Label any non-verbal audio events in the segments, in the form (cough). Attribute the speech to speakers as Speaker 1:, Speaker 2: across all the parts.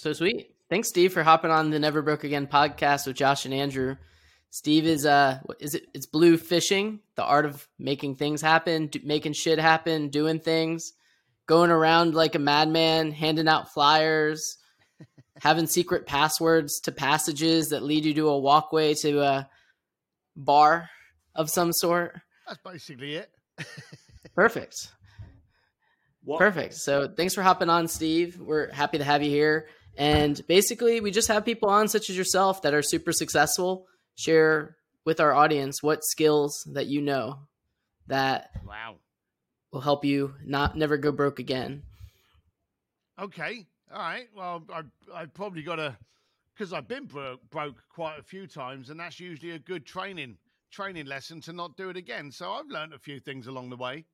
Speaker 1: So sweet. Thanks, Steve, for hopping on the Never Broke Again podcast with Josh and Andrew. Steve is uh, what is it? It's Bluefishing, the art of making things happen, do, making shit happen, doing things, going around like a madman, handing out flyers, (laughs) having secret passwords to passages that lead you to a walkway to a bar of some sort.
Speaker 2: That's basically it. (laughs)
Speaker 1: Perfect. What? Perfect. So thanks for hopping on, Steve. We're happy to have you here. And basically, we just have people on, such as yourself, that are super successful, share with our audience what skills that you know that
Speaker 2: wow
Speaker 1: will help you not never go broke again.
Speaker 2: Okay. All right. Well, I I probably got to because I've been broke broke quite a few times, and that's usually a good training training lesson to not do it again. So I've learned a few things along the way.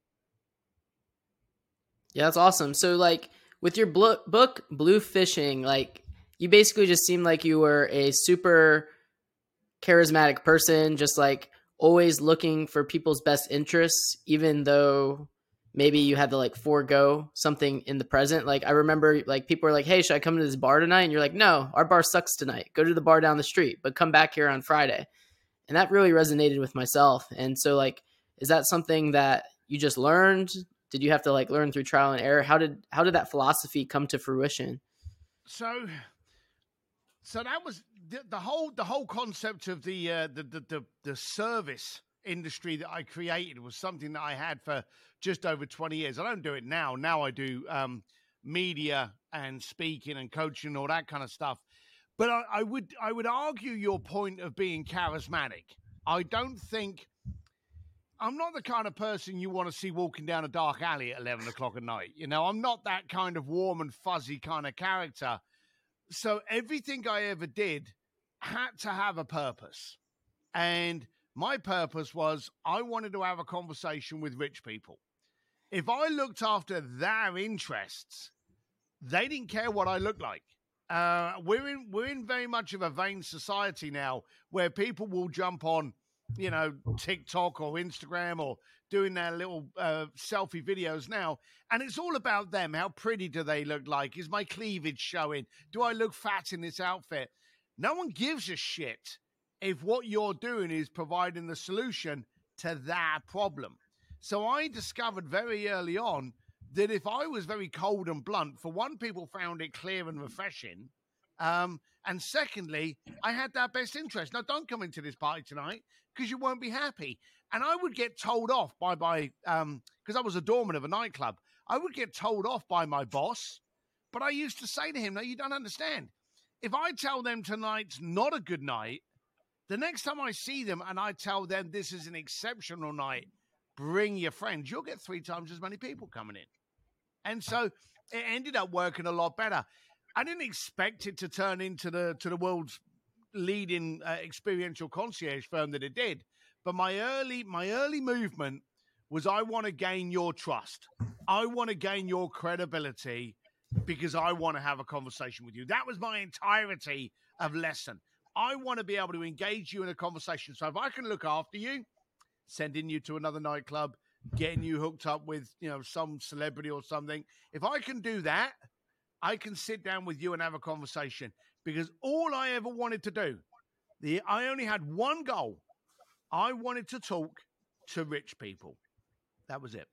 Speaker 1: Yeah, that's awesome. So like with your book Bluefishing, like you basically just seemed like you were a super charismatic person, just like always looking for people's best interests, even though maybe you had to like forego something in the present. Like I remember like people were like, Hey, should I come to this bar tonight? And you're like, No, our bar sucks tonight. Go to the bar down the street, but come back here on Friday. And that really resonated with myself. And so like, is that something that you just learned? Did you have to like learn through trial and error? How did how did that philosophy come to fruition?
Speaker 2: So so that was the, the whole the whole concept of the, uh, the, the the the service industry that I created was something that I had for just over 20 years. I don't do it now. Now I do um, media and speaking and coaching and all that kind of stuff. But I, I would I would argue your point of being charismatic. I don't think I'm not the kind of person you want to see walking down a dark alley at 11 o'clock at night. You know, I'm not that kind of warm and fuzzy kind of character. So everything I ever did had to have a purpose. And my purpose was I wanted to have a conversation with rich people. If I looked after their interests, they didn't care what I looked like. Uh, we're in we're in very much of a vain society now where people will jump on you know, TikTok or Instagram or doing their little uh, selfie videos now. And it's all about them. How pretty do they look like? Is my cleavage showing? Do I look fat in this outfit? No one gives a shit if what you're doing is providing the solution to that problem. So I discovered very early on that if I was very cold and blunt, for one, people found it clear and refreshing. Um, and secondly, I had that best interest. Now, don't come into this party tonight because you won't be happy. And I would get told off by my um because I was a doorman of a nightclub. I would get told off by my boss, but I used to say to him, "No, you don't understand. If I tell them tonight's not a good night, the next time I see them and I tell them this is an exceptional night, bring your friends. You'll get three times as many people coming in." And so it ended up working a lot better. I didn't expect it to turn into the to the world's leading uh, experiential concierge firm that it did. But my early my early movement was I want to gain your trust. I want to gain your credibility because I want to have a conversation with you. That was my entirety of lesson. I want to be able to engage you in a conversation. So if I can look after you, sending you to another nightclub, getting you hooked up with, you know, some celebrity or something, if I can do that, I can sit down with you and have a conversation because all I ever wanted to do, the I only had one goal. I wanted to talk to rich people. That was it.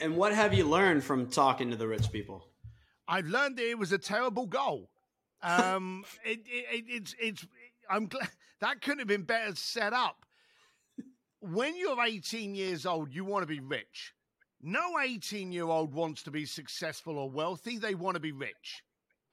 Speaker 3: And what have you learned from talking to the rich people?
Speaker 2: I've learned that it was a terrible goal. (laughs) Um, it, it, it, it's it's I'm glad that couldn't have been better set up. When you're 18 years old, you want to be rich. No 18 year old wants to be successful or wealthy. They want to be rich.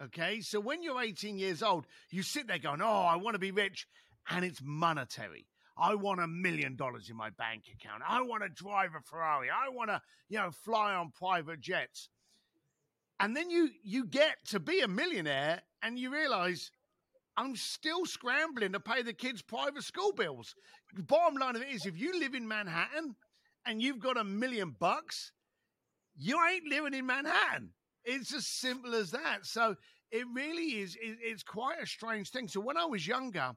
Speaker 2: Okay. So when you're 18 years old, you sit there going, Oh, I want to be rich. And it's monetary. I want a million dollars in my bank account. I want to drive a Ferrari. I want to, you know, fly on private jets. And then you you get to be a millionaire and you realize I'm still scrambling to pay the kids' private school bills. Bottom line of it is if you live in Manhattan and you've got a million bucks, you ain't living in Manhattan. It's as simple as that. So it really is, it's quite a strange thing. So when I was younger,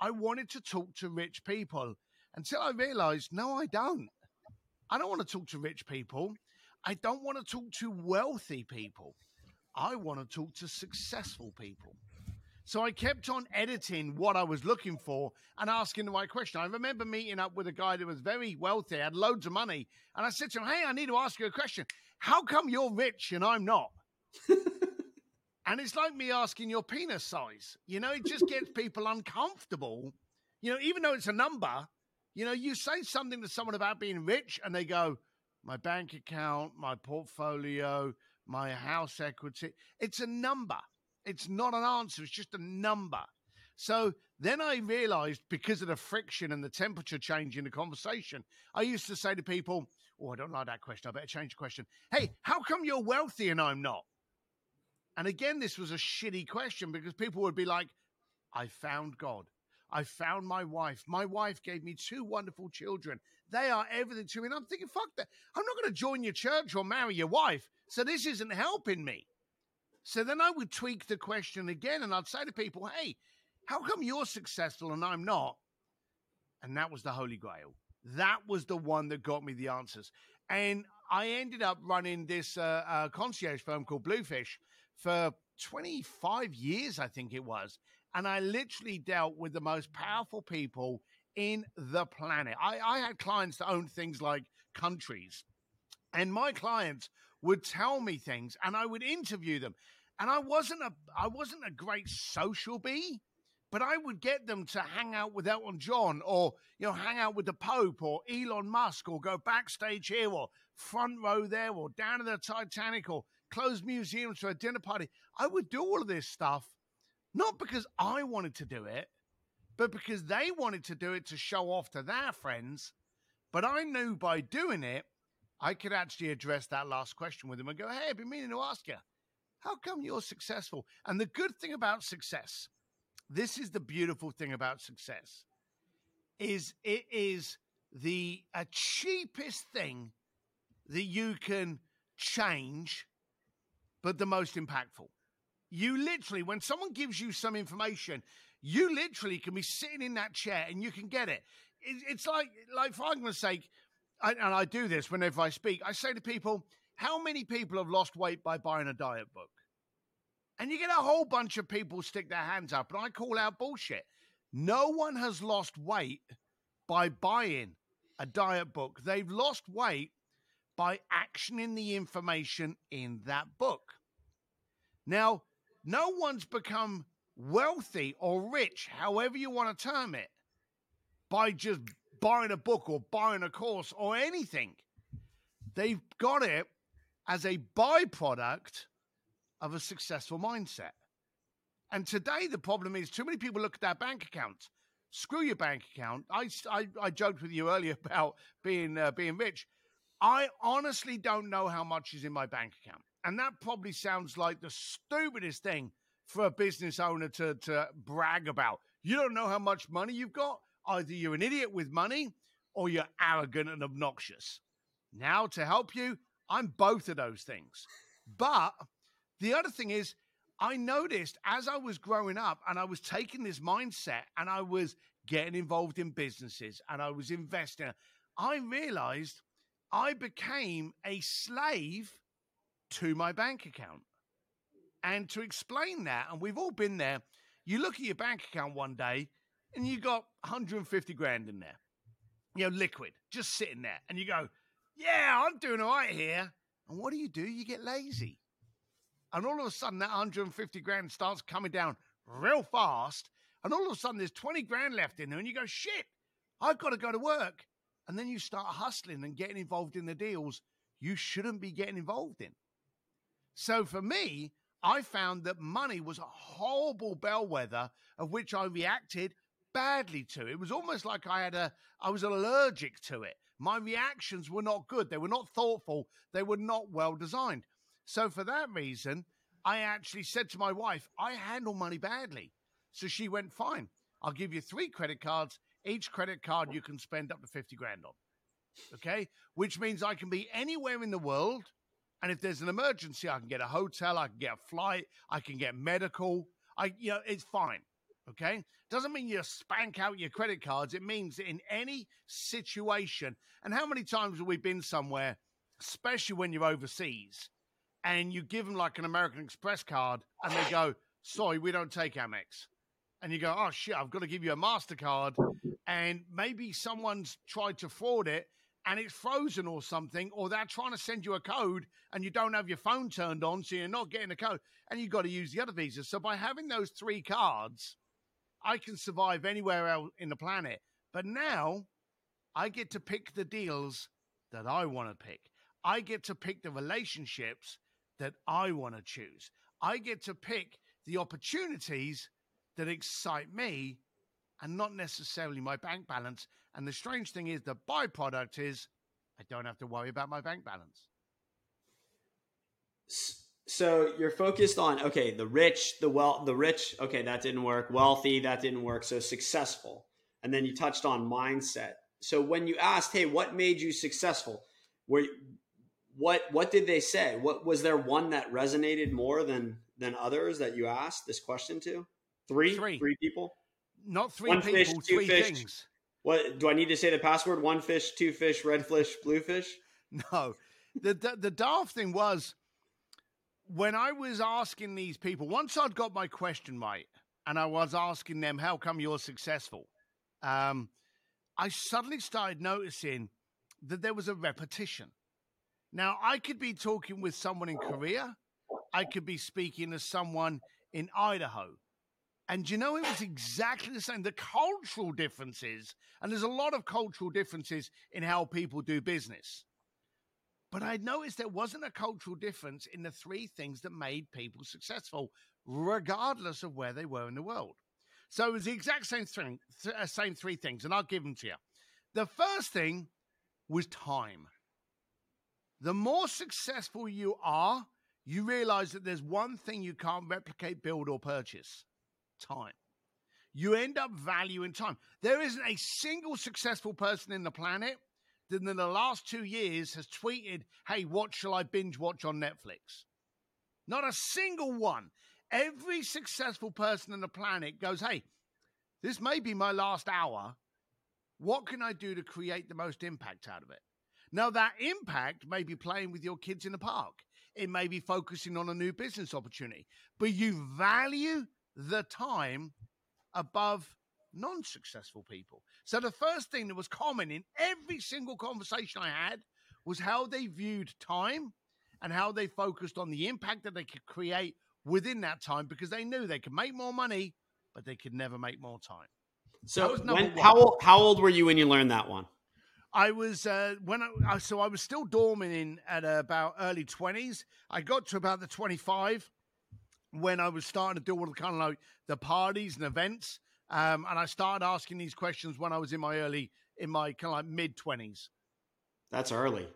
Speaker 2: I wanted to talk to rich people until I realized, no, I don't. I don't want to talk to rich people. I don't want to talk to wealthy people. I want to talk to successful people. So I kept on editing what I was looking for and asking the right question. I remember meeting up with a guy that was very wealthy, had loads of money, and I said to him, Hey, I need to ask you a question. How come you're rich and I'm not? (laughs) and it's like me asking your penis size. You know, it just gets people uncomfortable. You know, even though it's a number, you know, you say something to someone about being rich and they go, My bank account, my portfolio, my house equity. It's a number. It's not an answer, it's just a number. So then I realized because of the friction and the temperature change in the conversation, I used to say to people, Oh, I don't like that question. I better change the question. Hey, how come you're wealthy and I'm not? And again, this was a shitty question because people would be like, I found God. I found my wife. My wife gave me two wonderful children. They are everything to me. And I'm thinking, fuck that. I'm not going to join your church or marry your wife. So this isn't helping me. So then I would tweak the question again and I'd say to people, hey, how come you're successful and I'm not? And that was the Holy Grail. That was the one that got me the answers. And I ended up running this uh, uh, concierge firm called Bluefish for 25 years, I think it was. And I literally dealt with the most powerful people in the planet. I, I had clients that owned things like countries. And my clients would tell me things and I would interview them and I wasn't a I wasn't a great social bee, but I would get them to hang out with Elton John or you know hang out with the Pope or Elon Musk or go backstage here or front row there or down to the Titanic or close museums for a dinner party. I would do all of this stuff not because I wanted to do it, but because they wanted to do it to show off to their friends. But I knew by doing it, I could actually address that last question with them and go, "Hey, I've been meaning to ask you." How come you're successful? And the good thing about success, this is the beautiful thing about success, is it is the a cheapest thing that you can change, but the most impactful. You literally, when someone gives you some information, you literally can be sitting in that chair and you can get it. it's like, like for argument's sake, I, and I do this whenever I speak. I say to people, how many people have lost weight by buying a diet book? And you get a whole bunch of people stick their hands up, and I call out bullshit. No one has lost weight by buying a diet book. They've lost weight by actioning the information in that book. Now, no one's become wealthy or rich, however you want to term it, by just buying a book or buying a course or anything. They've got it as a byproduct of a successful mindset. And today, the problem is too many people look at their bank account. Screw your bank account. I, I, I joked with you (laughs) earlier about being uh, being rich. I honestly don't know how much is in my bank account. And that probably sounds like the stupidest thing for a business owner to, to brag about. You don't know how much money you've got? Either you're an idiot with money or you're arrogant and obnoxious. Now, to help you, I'm both of those things. But the other thing is, I noticed as I was growing up and I was taking this mindset and I was getting involved in businesses and I was investing, I realized I became a slave to my bank account. And to explain that, and we've all been there, you look at your bank account one day and you got 150 grand in there, you know, liquid, just sitting there. And you go, yeah, I'm doing all right here. And what do you do? You get lazy. And all of a sudden, that 150 grand starts coming down real fast. And all of a sudden, there's 20 grand left in there. And you go, shit, I've got to go to work. And then you start hustling and getting involved in the deals you shouldn't be getting involved in. So for me, I found that money was a horrible bellwether of which I reacted badly to. It was almost like I had a I was allergic to it. My reactions were not good. They were not thoughtful. They were not well designed. So for that reason, I actually said to my wife, I handle money badly. So she went, fine. I'll give you three credit cards. Each credit card you can spend up to 50 grand on. Okay. Which means I can be anywhere in the world. And if there's an emergency, I can get a hotel, I can get a flight, I can get medical. I, you know, it's fine. Okay. Doesn't mean you spank out your credit cards. It means in any situation. And how many times have we been somewhere, especially when you're overseas, and you give them like an American Express card, and they go, "Sorry, we don't take Amex," and you go, "Oh shit, I've got to give you a Mastercard," and maybe someone's tried to fraud it. And it's frozen or something, or they're trying to send you a code and you don't have your phone turned on, so you're not getting a code, and you've got to use the other visa. So by having those three cards, I can survive anywhere else in the planet. But now I get to pick the deals that I want to pick. I get to pick the relationships that I want to choose. I get to pick the opportunities that excite me and not necessarily my bank balance. And the strange thing is, the byproduct is I don't have to worry about my bank balance.
Speaker 3: So you're focused on okay, the rich, the well, the rich. Okay, that didn't work. Wealthy, that didn't work. So successful, and then you touched on mindset. So when you asked, "Hey, what made you successful?" Were you, what what did they say? What was there one that resonated more than than others that you asked this question to? Three,
Speaker 2: Three.
Speaker 3: three people.
Speaker 2: Not three
Speaker 3: One
Speaker 2: people,
Speaker 3: fish, two
Speaker 2: three
Speaker 3: fish.
Speaker 2: things.
Speaker 3: What do I need to say the password? One fish, two fish, red fish, blue fish. (laughs)
Speaker 2: No, the, the the daft thing was when I was asking these people. Once I'd got my question right, and I was asking them, "How come you're successful?" Um, I suddenly started noticing that there was a repetition. Now, I could be talking with someone in Korea, I could be speaking to someone in Idaho. And you know, it was exactly the same. The cultural differences, and there's a lot of cultural differences in how people do business. But I noticed there wasn't a cultural difference in the three things that made people successful, regardless of where they were in the world. So it was the exact same th- uh, same three things, and I'll give them to you. The first thing was time. The more successful you are, you realize that there's one thing you can't replicate, build, or purchase time. You end up valuing time. There isn't a single successful person in the planet that in the last two years has tweeted, Hey, what shall I binge watch on Netflix? Not a single one. Every successful person on the planet goes, Hey, this may be my last hour. What can I do to create the most impact out of it? Now, that impact may be playing with your kids in the park. It may be focusing on a new business opportunity, but you value the time above non successful people. So, the first thing that was common in every single conversation I had was how they viewed time and how they focused on the impact that they could create within that time because they knew they could make more money, but they could never make more time.
Speaker 3: So when, how old, how old were you when you learned that one?
Speaker 2: I was uh, when I, I so I was still dorming in at about early twenties. I got to about the twenty five when I was starting to do all the kind of like the parties and events, um, and I started asking these questions when I was in my early in my kind of like mid twenties.
Speaker 3: That's early.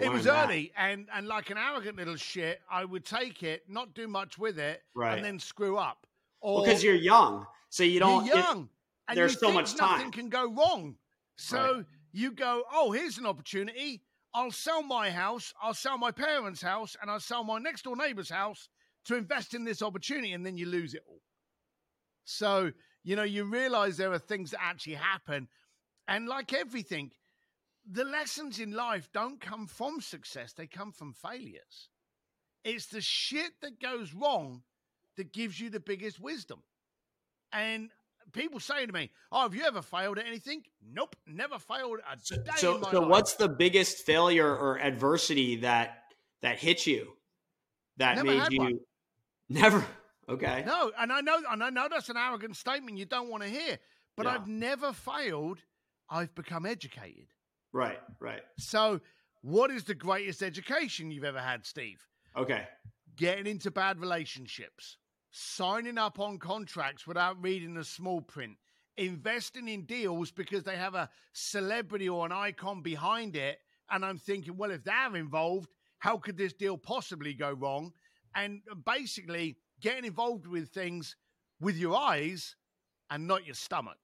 Speaker 2: It was
Speaker 3: that.
Speaker 2: early, and and like an arrogant little shit, I would take it, not do much with it,
Speaker 3: Right.
Speaker 2: and then screw up. Or
Speaker 3: because you're young, so you don't.
Speaker 2: you're
Speaker 3: it-
Speaker 2: young, and
Speaker 3: there's
Speaker 2: you
Speaker 3: so
Speaker 2: think
Speaker 3: much
Speaker 2: nothing
Speaker 3: time.
Speaker 2: can go wrong. So
Speaker 3: Right.
Speaker 2: you go, oh, here's an opportunity. I'll sell my house, I'll sell my parents' house, and I'll sell my next door neighbor's house to invest in this opportunity, and then you lose it all. So you know, you realize there are things that actually happen, and like everything, the lessons in life don't come from success; they come from failures. It's the shit that goes wrong that gives you the biggest wisdom. And people say to me, "Oh, have you ever failed at anything?" Nope, never failed a day
Speaker 3: So, so
Speaker 2: life.
Speaker 3: what's the biggest failure or adversity that that hit you? That
Speaker 2: Never
Speaker 3: made you
Speaker 2: one. (laughs)
Speaker 3: never. Okay.
Speaker 2: No, and I know, and I know that's an arrogant statement you don't want to hear, but
Speaker 3: Yeah.
Speaker 2: I've never failed. I've become educated.
Speaker 3: Right. Right.
Speaker 2: So, what is the greatest education you've ever had, Steve?
Speaker 3: Okay.
Speaker 2: Getting into bad relationships, signing up on contracts without reading the small print, investing in deals because they have a celebrity or an icon behind it. And I'm thinking, well, if they're involved, how could this deal possibly go wrong? And uh, basically, getting involved with things with your eyes and not your stomach.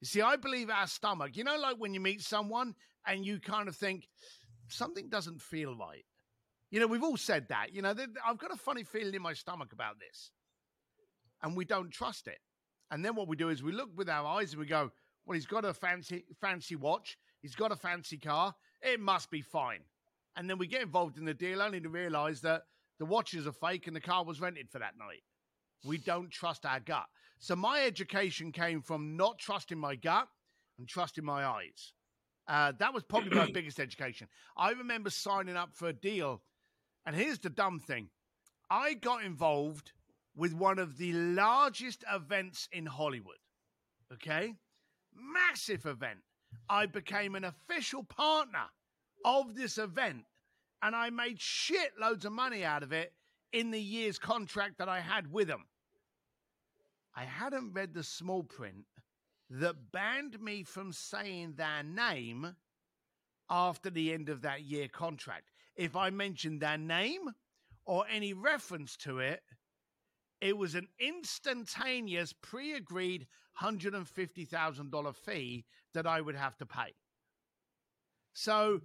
Speaker 2: You see, I believe our stomach, you know, like when you meet someone and you kind of think something doesn't feel right. You know, we've all said that. You know, I've got a funny feeling in my stomach about this. And we don't trust it. And then what we do is we look with our eyes and we go, well, he's got a fancy fancy watch, he's got a fancy car, it must be fine. And then we get involved in the deal only to realize that the watches are fake and the car was rented for that night. We don't trust our gut. So my education came from not trusting my gut and trusting my eyes. Uh, that was probably my (clears throat) biggest education. I remember signing up for a deal, and here's the dumb thing I got involved with one of the largest events in Hollywood. Okay? Massive event. I became an official partner of this event and I made shit loads of money out of it in the year's contract that I had with them. I hadn't read the small print that banned me from saying their name after the end of that year contract. If I mentioned their name or any reference to it, it was an instantaneous pre agreed $150,000 fee that I would have to pay. So,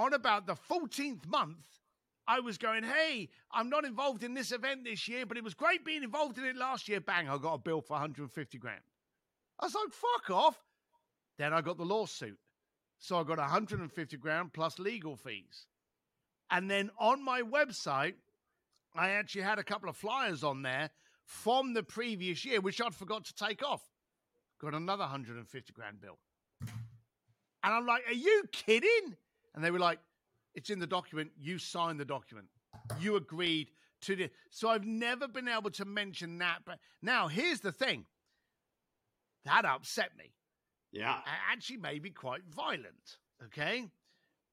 Speaker 2: on about the 14th month, I was going, hey, I'm not involved in this event this year, but it was great being involved in it last year. Bang, I got a bill for 150 grand. I was like, fuck off. Then I got the lawsuit. So I got 150 grand plus legal fees. And then on my website, I actually had a couple of flyers on there from the previous year, which I'd forgot to take off. Got another 150 grand bill. And I'm like, are you kidding? And they were like, it's in the document. You signed the document. You agreed to the. So I've never been able to mention that. But now here's the thing that upset me.
Speaker 3: Yeah.
Speaker 2: It actually made me quite violent. Okay.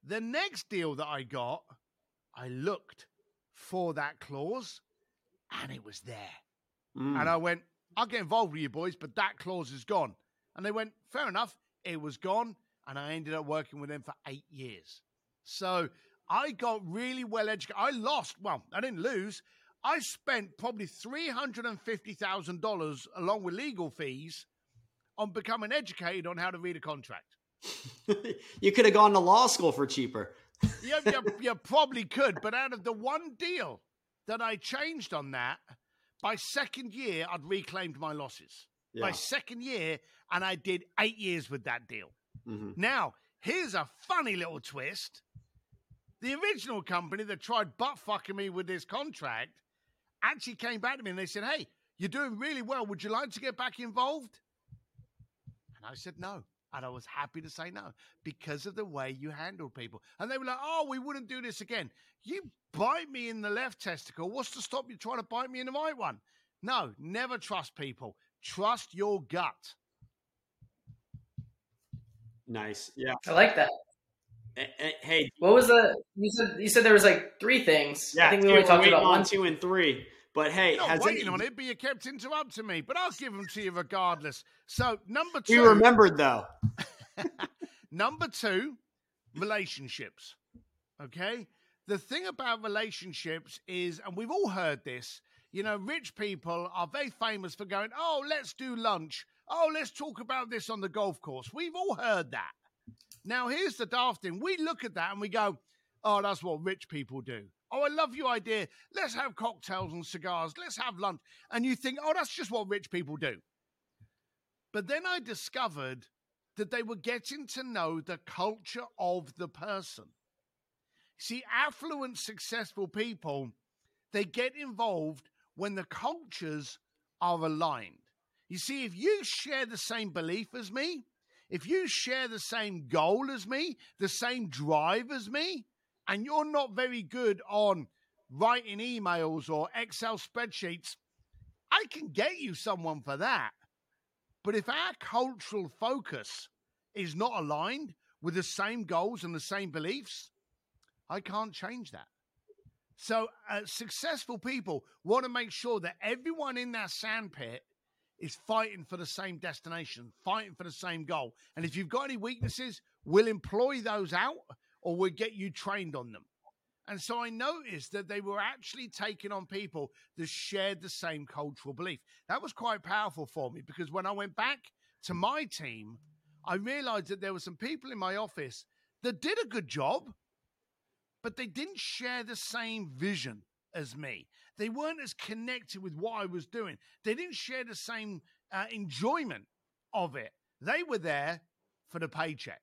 Speaker 2: The next deal that I got, I looked for that clause and it was there.
Speaker 3: Mm.
Speaker 2: And I went, I'll get involved with you boys, but that clause is gone. And they went, fair enough. It was gone. And I ended up working with them for eight years. So I got really well educated. I lost, well, I didn't lose. I spent probably $350,000 along with legal fees on becoming educated on how to read a contract. (laughs)
Speaker 3: you could have gone to law school for cheaper.
Speaker 2: you, you, you probably could, but out of the one deal that I changed on that, by second year, I'd reclaimed my losses.
Speaker 3: Yeah.
Speaker 2: By second year, and I did eight years with that deal.
Speaker 3: Mhm.
Speaker 2: Now, here's a funny little twist. The original company that tried butt fucking me with this contract actually came back to me and they said, Hey, you're doing really well. Would you like to get back involved? And I said no. And I was happy to say no because of the way you handled people. And they were like, Oh, we wouldn't do this again. You bite me in the left testicle. What's to stop you trying to bite me in the right one? No, never trust people. Trust your gut.
Speaker 3: Nice. Yeah.
Speaker 1: I like that.
Speaker 3: Hey,
Speaker 1: What was the you said? You said there was like three things.
Speaker 3: yeah,
Speaker 1: I think we
Speaker 3: two-
Speaker 1: only talked about
Speaker 3: on
Speaker 1: one.
Speaker 3: two and three. But hey,
Speaker 2: You're not
Speaker 3: has
Speaker 2: waiting
Speaker 3: any-
Speaker 2: on it, but you kept interrupting me. But I'll give them to you regardless. So number
Speaker 3: we
Speaker 2: two,
Speaker 3: remembered though. (laughs)
Speaker 2: number two, relationships. Okay, the thing about relationships is, and we've all heard this. You know, rich people are very famous for going, "Oh, let's do lunch. Oh, let's talk about this on the golf course." We've all heard that. Now, here's the daft thing: we look at that and we go, "Oh, that's what rich people do." Oh, I love your idea. Let's have cocktails and cigars. Let's have lunch. And you think, oh, that's just what rich people do. But then I discovered that they were getting to know the culture of the person. See, affluent, successful people, they get involved when the cultures are aligned. You see, if you share the same belief as me, if you share the same goal as me, the same drive as me, and you're not very good on writing emails or Excel spreadsheets, I can get you someone for that. But if our cultural focus is not aligned with the same goals and the same beliefs, I can't change that. So, uh, successful people want to make sure that everyone in that sandpit is fighting for the same destination, fighting for the same goal. And if you've got any weaknesses, we'll employ those out or we'll get you trained on them. And so I noticed that they were actually taking on people that shared the same cultural belief. That was quite powerful for me because when I went back to my team, I realized that there were some people in my office that did a good job, but they didn't share the same vision as me. They weren't as connected with what I was doing. They didn't share the same uh, enjoyment of it. They were there for the paycheck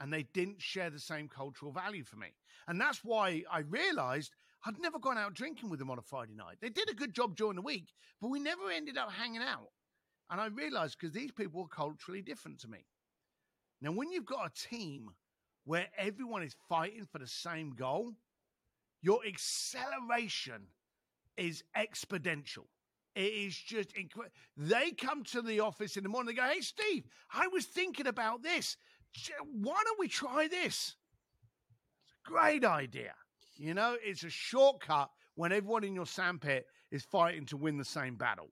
Speaker 2: and they didn't share the same cultural value for me. And that's why I realized I'd never gone out drinking with them on a Friday night. They did a good job during the week, but we never ended up hanging out. And I realized because these people were culturally different to me. Now, when you've got a team where everyone is fighting for the same goal, your acceleration is exponential. It is just incredible. They come to the office in the morning. They go, "Hey, Steve, I was thinking about this. Why don't we try this?" It's a great idea. You know, it's a shortcut when everyone in your sandpit is fighting to win the same battle.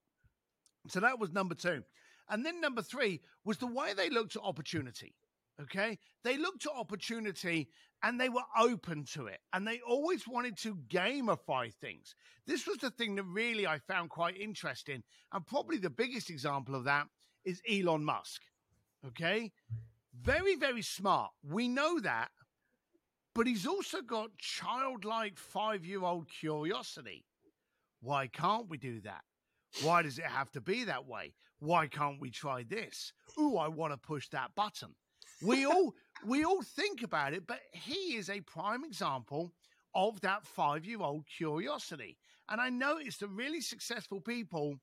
Speaker 2: So that was number two. And then number three was the way they looked at opportunity. Okay. They looked at opportunity and they were open to it and they always wanted to gamify things. This was the thing that really I found quite interesting. And probably the biggest example of that is Elon Musk. Okay. Very, very smart. We know that. But he's also got childlike five year old curiosity. Why can't we do that? Why does it have to be that way? Why can't we try this? Ooh, I want to push that button. We all we all think about it, but he is a prime example of that five-year-old curiosity. And I noticed that really successful people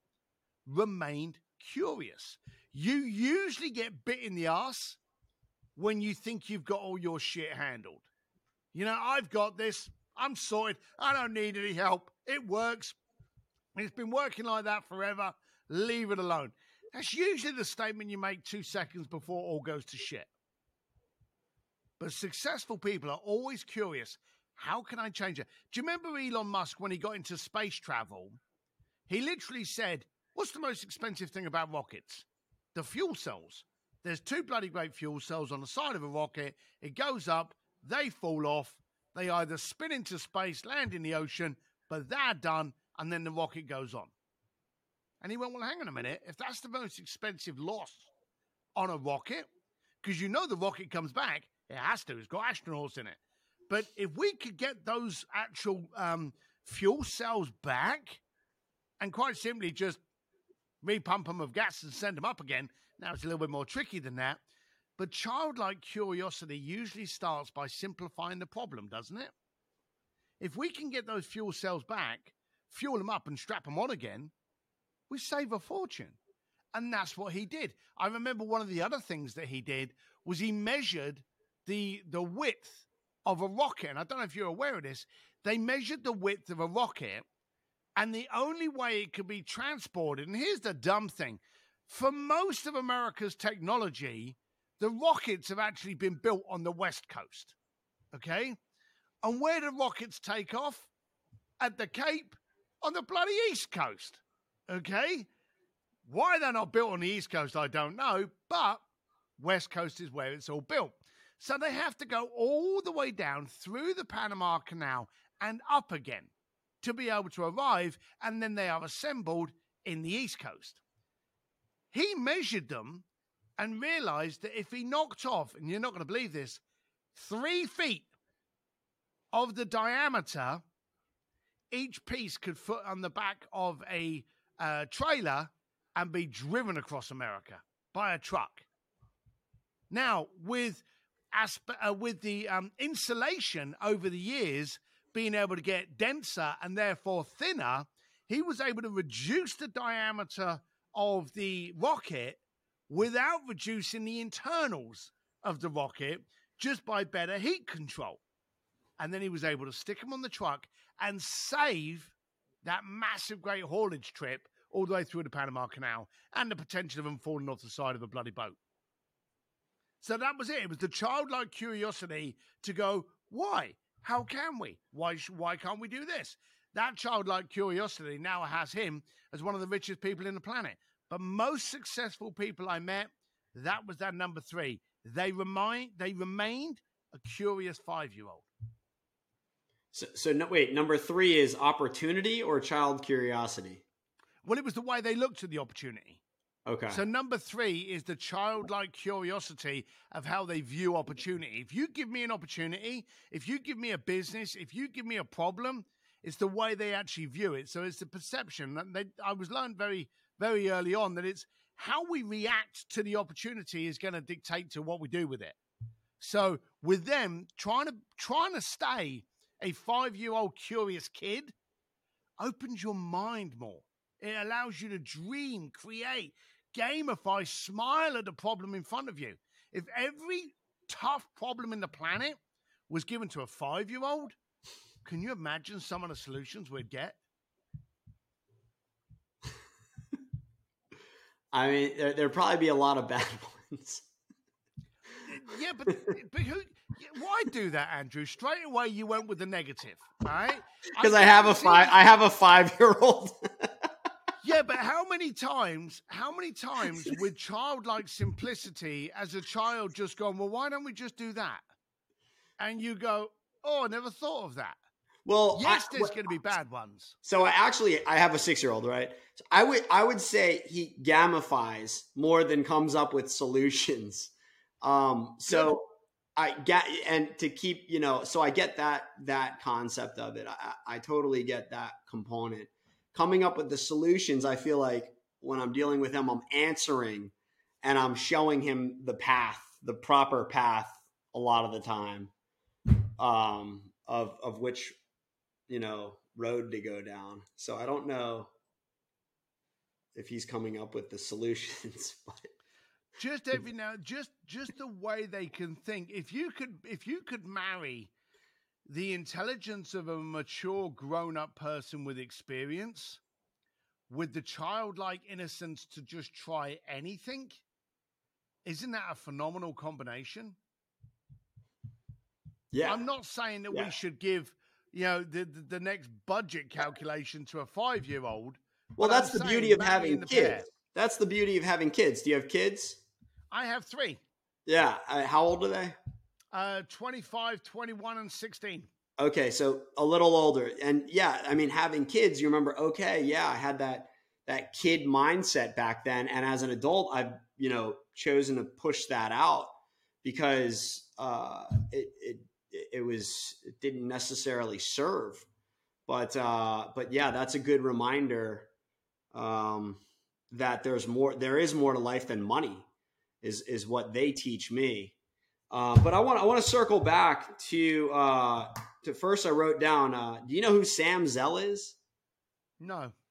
Speaker 2: remained curious. You usually get bit in the ass when you think you've got all your shit handled. You know, I've got this. I'm sorted. I don't need any help. It works. It's been working like that forever. Leave it alone. That's usually the statement you make two seconds before all goes to shit. But successful people are always curious how can I change it? Do you remember Elon Musk when he got into space travel? He literally said, What's the most expensive thing about rockets? The fuel cells. There's two bloody great fuel cells on the side of a rocket. It goes up, they fall off, they either spin into space, land in the ocean, but they're done, and then the rocket goes on. And he went, Well, hang on a minute. If that's the most expensive loss on a rocket, because you know the rocket comes back, it has to. It's got astronauts in it. But if we could get those actual um, fuel cells back and quite simply just repump them of gas and send them up again, now it's a little bit more tricky than that. But childlike curiosity usually starts by simplifying the problem, doesn't it? If we can get those fuel cells back, fuel them up and strap them on again, we save a fortune. And that's what he did. I remember one of the other things that he did was he measured the the width of a rocket. And I don't know if you're aware of this. They measured the width of a rocket, and the only way it could be transported. And here's the dumb thing: for most of America's technology, the rockets have actually been built on the west coast. Okay, and where do rockets take off? At the Cape, on the bloody east coast. Okay. Why they're not built on the East Coast, I don't know, but West Coast is where it's all built. So they have to go all the way down through the Panama Canal and up again to be able to arrive, and then they are assembled in the East Coast. He measured them and realized that if he knocked off, and you're not going to believe this, three feet of the diameter, each piece could fit on the back of a uh, trailer and be driven across America by a truck. Now, with asp- uh, with the um, insulation over the years being able to get denser and therefore thinner, he was able to reduce the diameter of the rocket without reducing the internals of the rocket just by better heat control. And then he was able to stick them on the truck and save that massive great haulage trip all the way through the Panama Canal and the potential of them falling off the side of a bloody boat. So that was it. It was the childlike curiosity to go, why? How can we? Why, why can't we do this? That childlike curiosity now has him as one of the richest people in the planet. But most successful people I met, that was that number three. They remind they remained a curious five year old.
Speaker 3: So, so no, wait, number three is opportunity or child curiosity?
Speaker 2: Well, it was the way they looked at the opportunity.
Speaker 3: Okay.
Speaker 2: So number three is the childlike curiosity of how they view opportunity. If you give me an opportunity, if you give me a business, if you give me a problem, it's the way they actually view it. So it's the perception. that they, I was learned very, very early on that it's how we react to the opportunity is going to dictate to what we do with it. So with them trying to trying to stay a five year old curious kid opens your mind more. It allows you to dream, create, gamify, smile at the problem in front of you. If every tough problem in the planet was given to a five year old, can you imagine some of the solutions we'd get?
Speaker 3: I mean, there, there'd probably be a lot of bad (laughs) ones.
Speaker 2: Yeah, but, but who? Why do that, Andrew? Straight away, you went with the negative, right? (laughs)
Speaker 3: Because I, I, have a five. I have a five-year-old. (laughs)
Speaker 2: yeah, but how many times? How many times with childlike simplicity, as a child, just gone, "Well, why don't we just do that?" And you go, "Oh, I never thought of that."
Speaker 3: Well,
Speaker 2: yes, I, there's going to be bad ones.
Speaker 3: So I actually, I have a six-year-old, right? So I would, I would say he gamifies more than comes up with solutions. Um, so I get, and to keep, you know, so I get that that concept of it. I, I totally get that component. Coming up with the solutions, I feel like when I'm dealing with him, I'm answering and I'm showing him the path, the proper path, a lot of the time, um, of of which, you know, road to go down. So I don't know if he's coming up with the solutions, (laughs) but
Speaker 2: just every now just just the way they can think if you could if you could marry the intelligence of a mature grown-up person with experience with the childlike innocence to just try anything isn't that a phenomenal combination
Speaker 3: yeah
Speaker 2: i'm not saying that
Speaker 3: yeah.
Speaker 2: we should give you know the, the, the next budget calculation to a five year old
Speaker 3: well that's I'm the beauty of having kids pair. that's the beauty of having kids do you have kids
Speaker 2: I have three.
Speaker 3: Yeah. Uh, how old are they?
Speaker 2: Uh, 25, 21, and 16.
Speaker 3: Okay, so a little older. And yeah, I mean, having kids, you remember, okay, yeah, I had that that kid mindset back then. And as an adult, I've, you know, chosen to push that out because uh, it, it, it was, it didn't necessarily serve. But, uh, but yeah, that's a good reminder um, that there's more, there is more to life than money is is what they teach me. Uh, but I want I want to circle back to uh, to first. I wrote down. Uh, do you know who Sam Zell is?
Speaker 2: No. (laughs)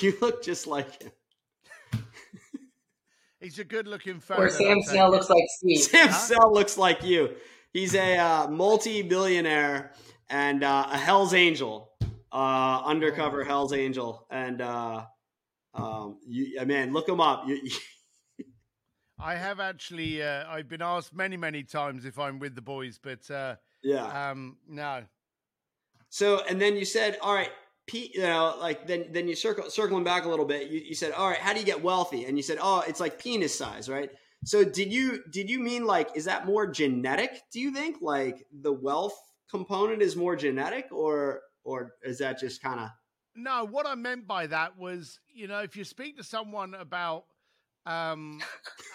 Speaker 3: You look just like him. (laughs)
Speaker 2: He's a good-looking fellow.
Speaker 1: Or Sam Zell looks like Steve. (laughs)
Speaker 3: Sam huh? Zell looks like you. He's a uh, multi-billionaire and uh, a Hell's Angel, uh, undercover oh. Hell's Angel, and uh, um, you, man, look him up. You,
Speaker 2: I have actually. Uh, I've been asked many, many times if I'm with the boys, but uh,
Speaker 3: yeah,
Speaker 2: um, no.
Speaker 3: So, and then you said, "All right, Pete." You know, like then then you circle circling back a little bit. You, you said, "All right, how do you get wealthy?" And you said, "Oh, it's like penis size, right?" So, did you did you mean like is that more genetic? Do you think like the wealth component is more genetic, or or is that just kind of?
Speaker 2: No, what I meant by that was, you know, if you speak to someone about um,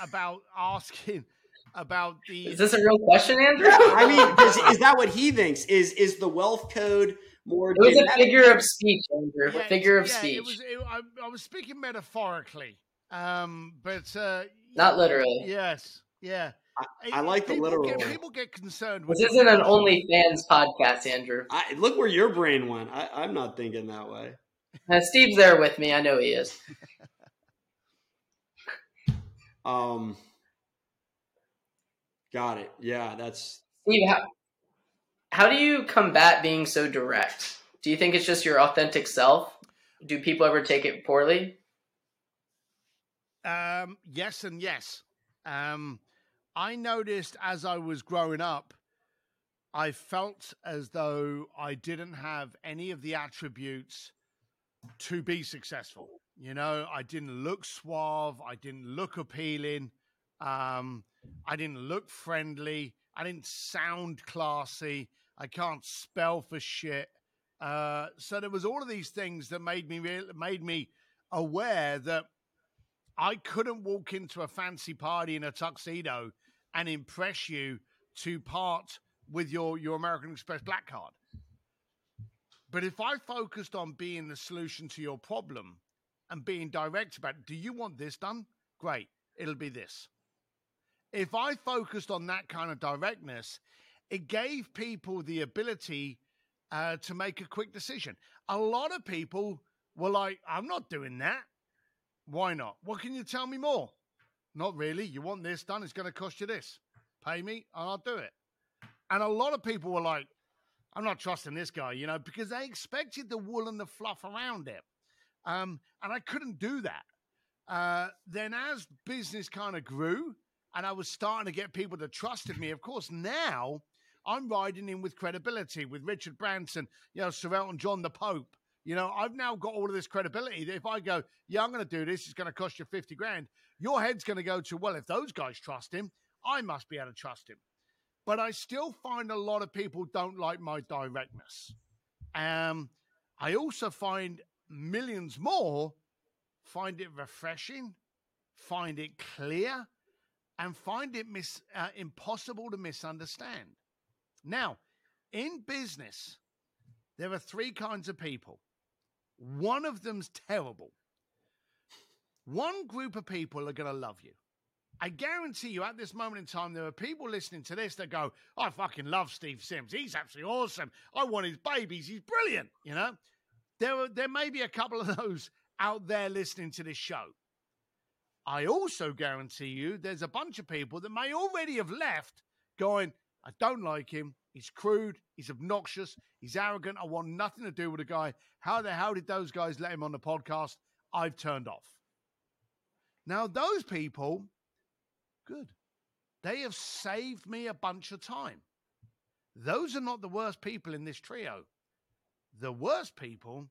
Speaker 2: about asking about the.
Speaker 1: Is this a real question, Andrew?
Speaker 3: I mean, (laughs) is, is, that what he thinks? Is is the wealth code more?
Speaker 1: It was genetic? a figure of speech, Andrew. Yeah, figure of
Speaker 2: yeah,
Speaker 1: speech.
Speaker 2: It was, it, I, I, was speaking metaphorically, um, but uh,
Speaker 1: not literally.
Speaker 2: Yes, yeah.
Speaker 3: I, I like the literal.
Speaker 2: Get, people get concerned.
Speaker 1: This isn't an OnlyFans podcast, Andrew.
Speaker 3: I, look where your brain went. I, am not thinking that way.
Speaker 1: Uh, Steve's there with me. I know he is. (laughs)
Speaker 3: Um, got it. Yeah, that's
Speaker 1: Steve. How, how do you combat being so direct? Do you think it's just your authentic self? Do people ever take it poorly?
Speaker 2: Um, yes, and yes. Um, I noticed as I was growing up, I felt as though I didn't have any of the attributes to be successful. You know, I didn't look suave. I didn't look appealing. Um, I didn't look friendly. I didn't sound classy. I can't spell for shit. Uh, so there was all of these things that made me re- made me aware that I couldn't walk into a fancy party in a tuxedo and impress you to part with your your American Express black card. But if I focused on being the solution to your problem and being direct about do you want this done? Great, it'll be this. If I focused on that kind of directness, it gave people the ability uh, to make a quick decision. A lot of people were like, I'm not doing that. Why not? What can you tell me more? Not really. You want this done, it's going to cost you this. Pay me, and I'll do it. And a lot of people were like, I'm not trusting this guy, you know, because they expected the wool and the fluff around it. Um, and I couldn't do that. Uh, then as business kind of grew and I was starting to get people that trusted me, of course, now I'm riding in with credibility with Richard Branson, you know, Sir Elton John, the Pope. You know, I've now got all of this credibility that if I go, yeah, I'm going to do this, it's going to cost you 50 grand, your head's going to go to, well, if those guys trust him, I must be able to trust him. But I still find a lot of people don't like my directness. Um, I also find millions more find it refreshing, find it clear, and find it mis- uh, impossible to misunderstand. Now, in business, there are three kinds of people. One of them's terrible. One group of people are going to love you. I guarantee you at this moment in time, there are people listening to this that go, I fucking love Steve Sims. He's absolutely awesome. I want his babies. He's brilliant. You know, there, are, there may be a couple of (laughs) those out there listening to this show. I also guarantee you there's a bunch of people that may already have left going, I don't like him. He's crude. He's obnoxious. He's arrogant. I want nothing to do with the guy. How the hell did those guys let him on the podcast? I've turned off. Now, those people, good. They have saved me a bunch of time. Those are not the worst people in this trio. The worst people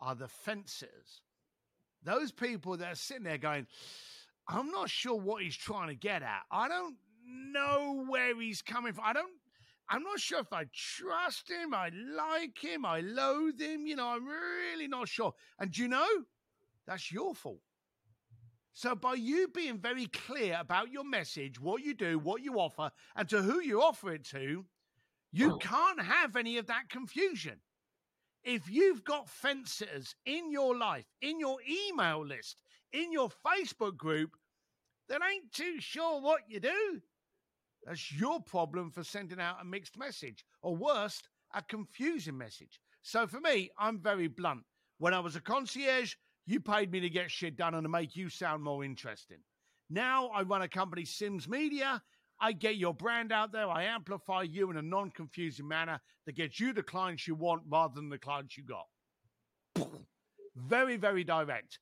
Speaker 2: are the fences. Those people that are sitting there going, I'm not sure what he's trying to get at. I don't know where he's coming from. I don't I'm not sure if I trust him, I like him, I loathe him, you know, I'm really not sure. And you know, that's your fault. So, by you being very clear about your message, what you do, what you offer, and to who you offer it to, you mm. can't have any of that confusion. If you've got fence sitters in your life, in your email list, in your Facebook group that ain't too sure what you do, that's your problem for sending out a mixed message, or worse, a confusing message. So for me, I'm very blunt. When I was a concierge, you paid me to get shit done and to make you sound more interesting. Now I run a company, Sims Media. I get your brand out there. I amplify you in a non confusing manner that gets you the clients you want rather than the clients you got. Very, very direct.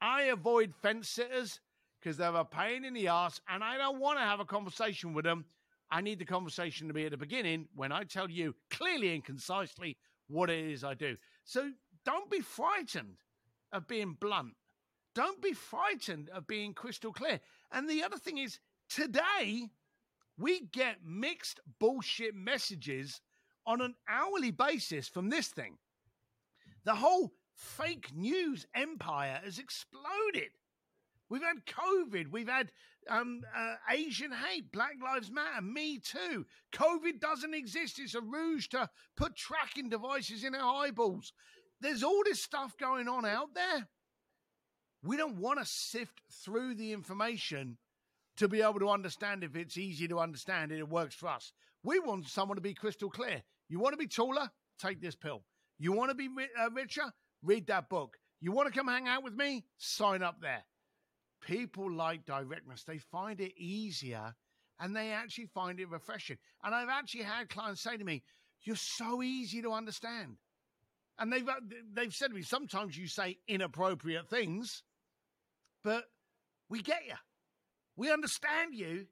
Speaker 2: I avoid fence sitters because they're a pain in the ass and I don't want to have a conversation with them. I need the conversation to be at the beginning when I tell you clearly and concisely what it is I do. So don't be frightened of being blunt. Don't be frightened of being crystal clear. And the other thing is, today, we get mixed bullshit messages on an hourly basis from this thing. The whole fake news empire has exploded. We've had COVID. We've had um, uh, Asian hate, Black Lives Matter, Me Too. COVID doesn't exist. It's a ruse to put tracking devices in our eyeballs. There's all this stuff going on out there. We don't want to sift through the information to be able to understand if it's easy to understand and it works for us. We want someone to be crystal clear. You want to be taller? Take this pill. You want to be uh, richer? Read that book. You want to come hang out with me? Sign up there. People like directness. They find it easier and they actually find it refreshing. And I've actually had clients say to me, You're so easy to understand. And they've, uh, they've said to me, Sometimes you say inappropriate things, but we get you. We understand you,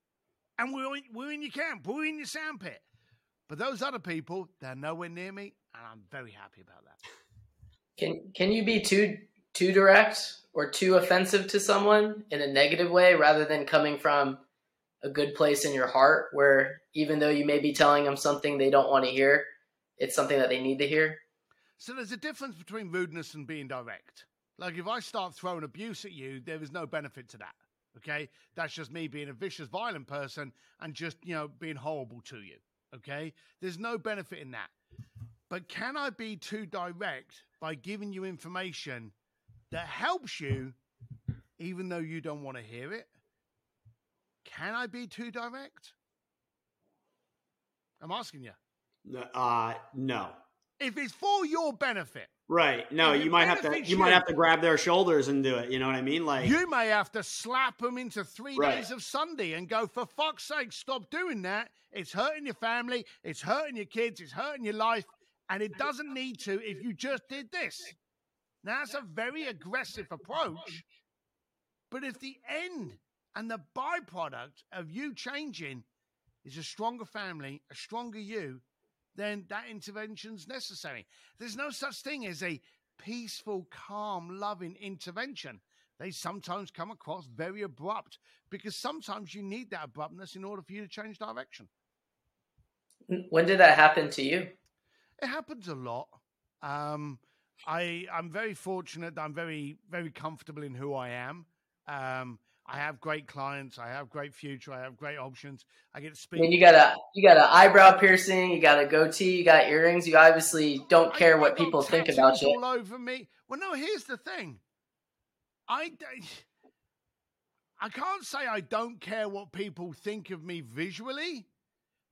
Speaker 2: and we're in, we're in your camp, we're in your sandpit. But those other people, they're nowhere near me, and I'm very happy about that.
Speaker 1: Can can you be too too direct or too offensive to someone in a negative way rather than coming from a good place in your heart where even though you may be telling them something they don't want to hear, it's something that they need to hear?
Speaker 2: So there's a difference between rudeness and being direct. Like if I start throwing abuse at you, there is no benefit to that. Okay. That's just me being a vicious, violent person and just, you know, being horrible to you. Okay. There's no benefit in that. But can I be too direct by giving you information that helps you, even though you don't want to hear it? Can I be too direct? I'm asking you.
Speaker 3: Uh, no.
Speaker 2: If it's for your benefit,
Speaker 3: right? No, you might have to.
Speaker 2: benefits
Speaker 3: You might have to grab their shoulders and do it. You know what I mean? Like,
Speaker 2: you may have to slap them into three
Speaker 3: Right.
Speaker 2: days of Sunday and go, for fuck's sake, stop doing that. It's hurting your family, it's hurting your kids, it's hurting your life, and it doesn't need to if you just did this. Now, that's a very aggressive approach. But if the end and the byproduct of you changing is a stronger family, a stronger you, then that intervention's necessary. There's no such thing as a peaceful, calm, loving intervention. They sometimes come across very abrupt because sometimes you need that abruptness in order for you to change direction.
Speaker 1: When did that happen to you?
Speaker 2: It happens a lot. Um, I I'm very fortunate. I'm very very comfortable in who I am. Um, I have great clients. I have great future. I have great options. I get to speak.
Speaker 1: mean, you got a you got an eyebrow piercing, you got a goatee, you got earrings. You obviously don't care
Speaker 2: I
Speaker 1: what people think about you.
Speaker 2: All over me. Well, no. Here's the thing. I I can't say I don't care what people think of me visually,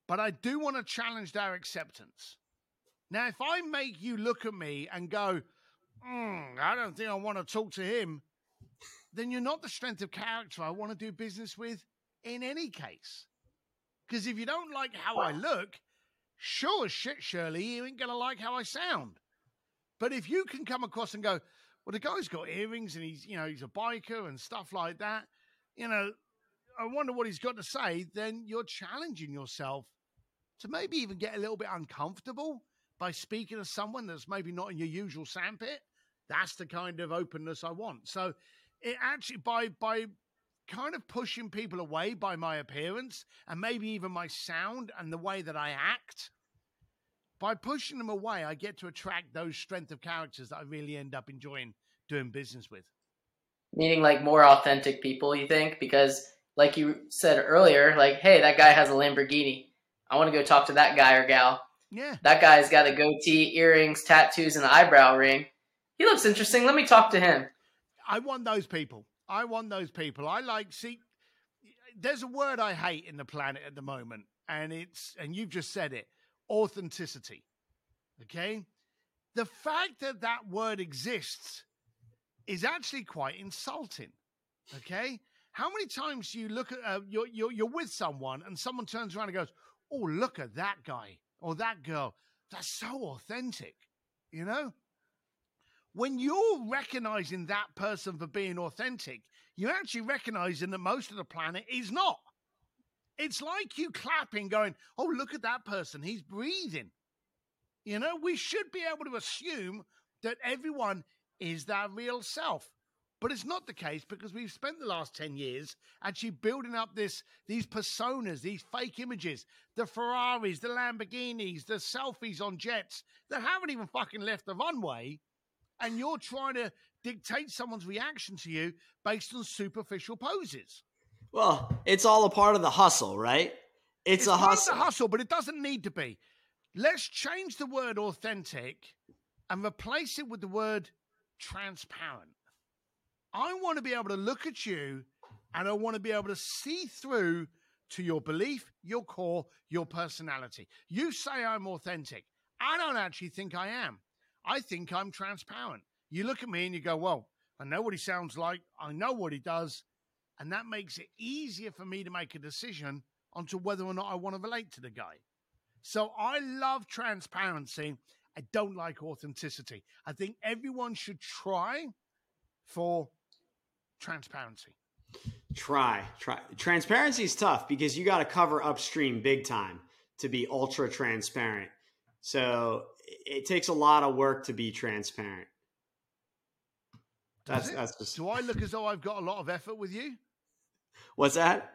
Speaker 2: but I do want to challenge their acceptance. Now, if I make you look at me and go, "Mm, I don't think I want to talk to him, then you're not the strength of character I want to do business with in any case. Because if you don't like how I look, sure as shit, Shirley, you ain't gonna like how I sound. But if you can come across and go, well, the guy's got earrings and he's, you know, he's a biker and stuff like that, you know, I wonder what he's got to say, then you're challenging yourself to maybe even get a little bit uncomfortable by speaking to someone that's maybe not in your usual sandpit. That's the kind of openness I want. So it actually by by kind of pushing people away by my appearance and maybe even my sound and the way that I act. By pushing them away, I get to attract those strength of characters that I really end up enjoying doing business with.
Speaker 1: Meaning like more authentic people, you think? Because like you said earlier, like, hey, that guy has a Lamborghini. I want to go talk to that guy or gal.
Speaker 2: Yeah.
Speaker 1: That guy's got a goatee, earrings, tattoos, and an eyebrow ring. He looks interesting. Let me talk to him.
Speaker 2: I want those people. I want those people. I like see there's a word I hate in the planet at the moment, and it's and you've just said it, authenticity. Okay? The fact that that word exists is actually quite insulting. Okay? How many times do you look at uh, you're, you're you're with someone and someone turns around and goes, "Oh, look at that guy or that girl. That's so authentic." You know? When you're recognizing that person for being authentic, you're actually recognizing that most of the planet is not. It's like you clapping, going, Oh, look at that person. He's breathing. You know, we should be able to assume that everyone is their real self. But it's not the case because we've spent the last 10 years actually building up this these personas, these fake images, the Ferraris, the Lamborghinis, the selfies on jets that haven't even fucking left the runway and you're trying to dictate someone's reaction to you based on superficial poses.
Speaker 3: well, it's all a part of the hustle, right? It's, a
Speaker 2: part of
Speaker 3: hustle.
Speaker 2: hustle, but it doesn't need to be. Let's change the word authentic and replace it with the word transparent. I want to be able to look at you and I want to be able to see through to your belief, your core, your personality. You say I'm authentic. I don't actually think I am. I think I'm transparent. You look at me and you go, well, I know what he sounds like. I know what he does. And that makes it easier for me to make a decision onto whether or not I want to relate to the guy. So I love transparency. I don't like authenticity. I think everyone should try for transparency.
Speaker 3: Try, try. Transparency is tough because you got to cover upstream big time to be ultra transparent. So it takes a lot of work to be transparent.
Speaker 2: Does
Speaker 3: That's that's just
Speaker 2: Do I look as though I've got a lot of effort with you?
Speaker 3: what's that?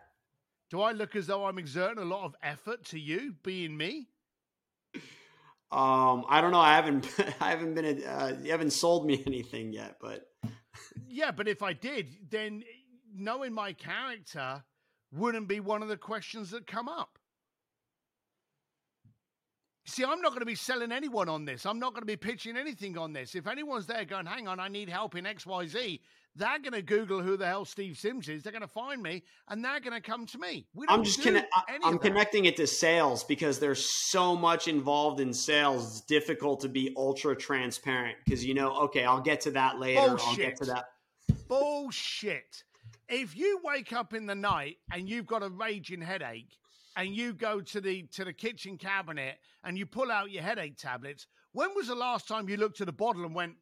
Speaker 2: Do I look as though I'm exerting a lot of effort to you being me?
Speaker 3: Um, I don't know. I haven't (laughs) I haven't been uh, you haven't sold me (laughs) anything yet, but
Speaker 2: Yeah, but if I did, then knowing my character wouldn't be one of the questions that come up. See, I'm not going to be selling anyone on this. I'm not going to be pitching anything on this. If anyone's there going, hang on, I need help in XYZ, they're going to Google who the hell Steve Sims is. They're going to find me, and they're going to come to me.
Speaker 3: I'm just conne- I'm connecting it to sales because there's so much involved in sales. It's difficult to be ultra transparent because you know, okay, I'll get to that later. Bullshit. I'll get to that.
Speaker 2: Bullshit. If you wake up in the night and you've got a raging headache, and you go to the to the kitchen cabinet and you pull out your headache tablets, when was the last time you looked at the bottle and went,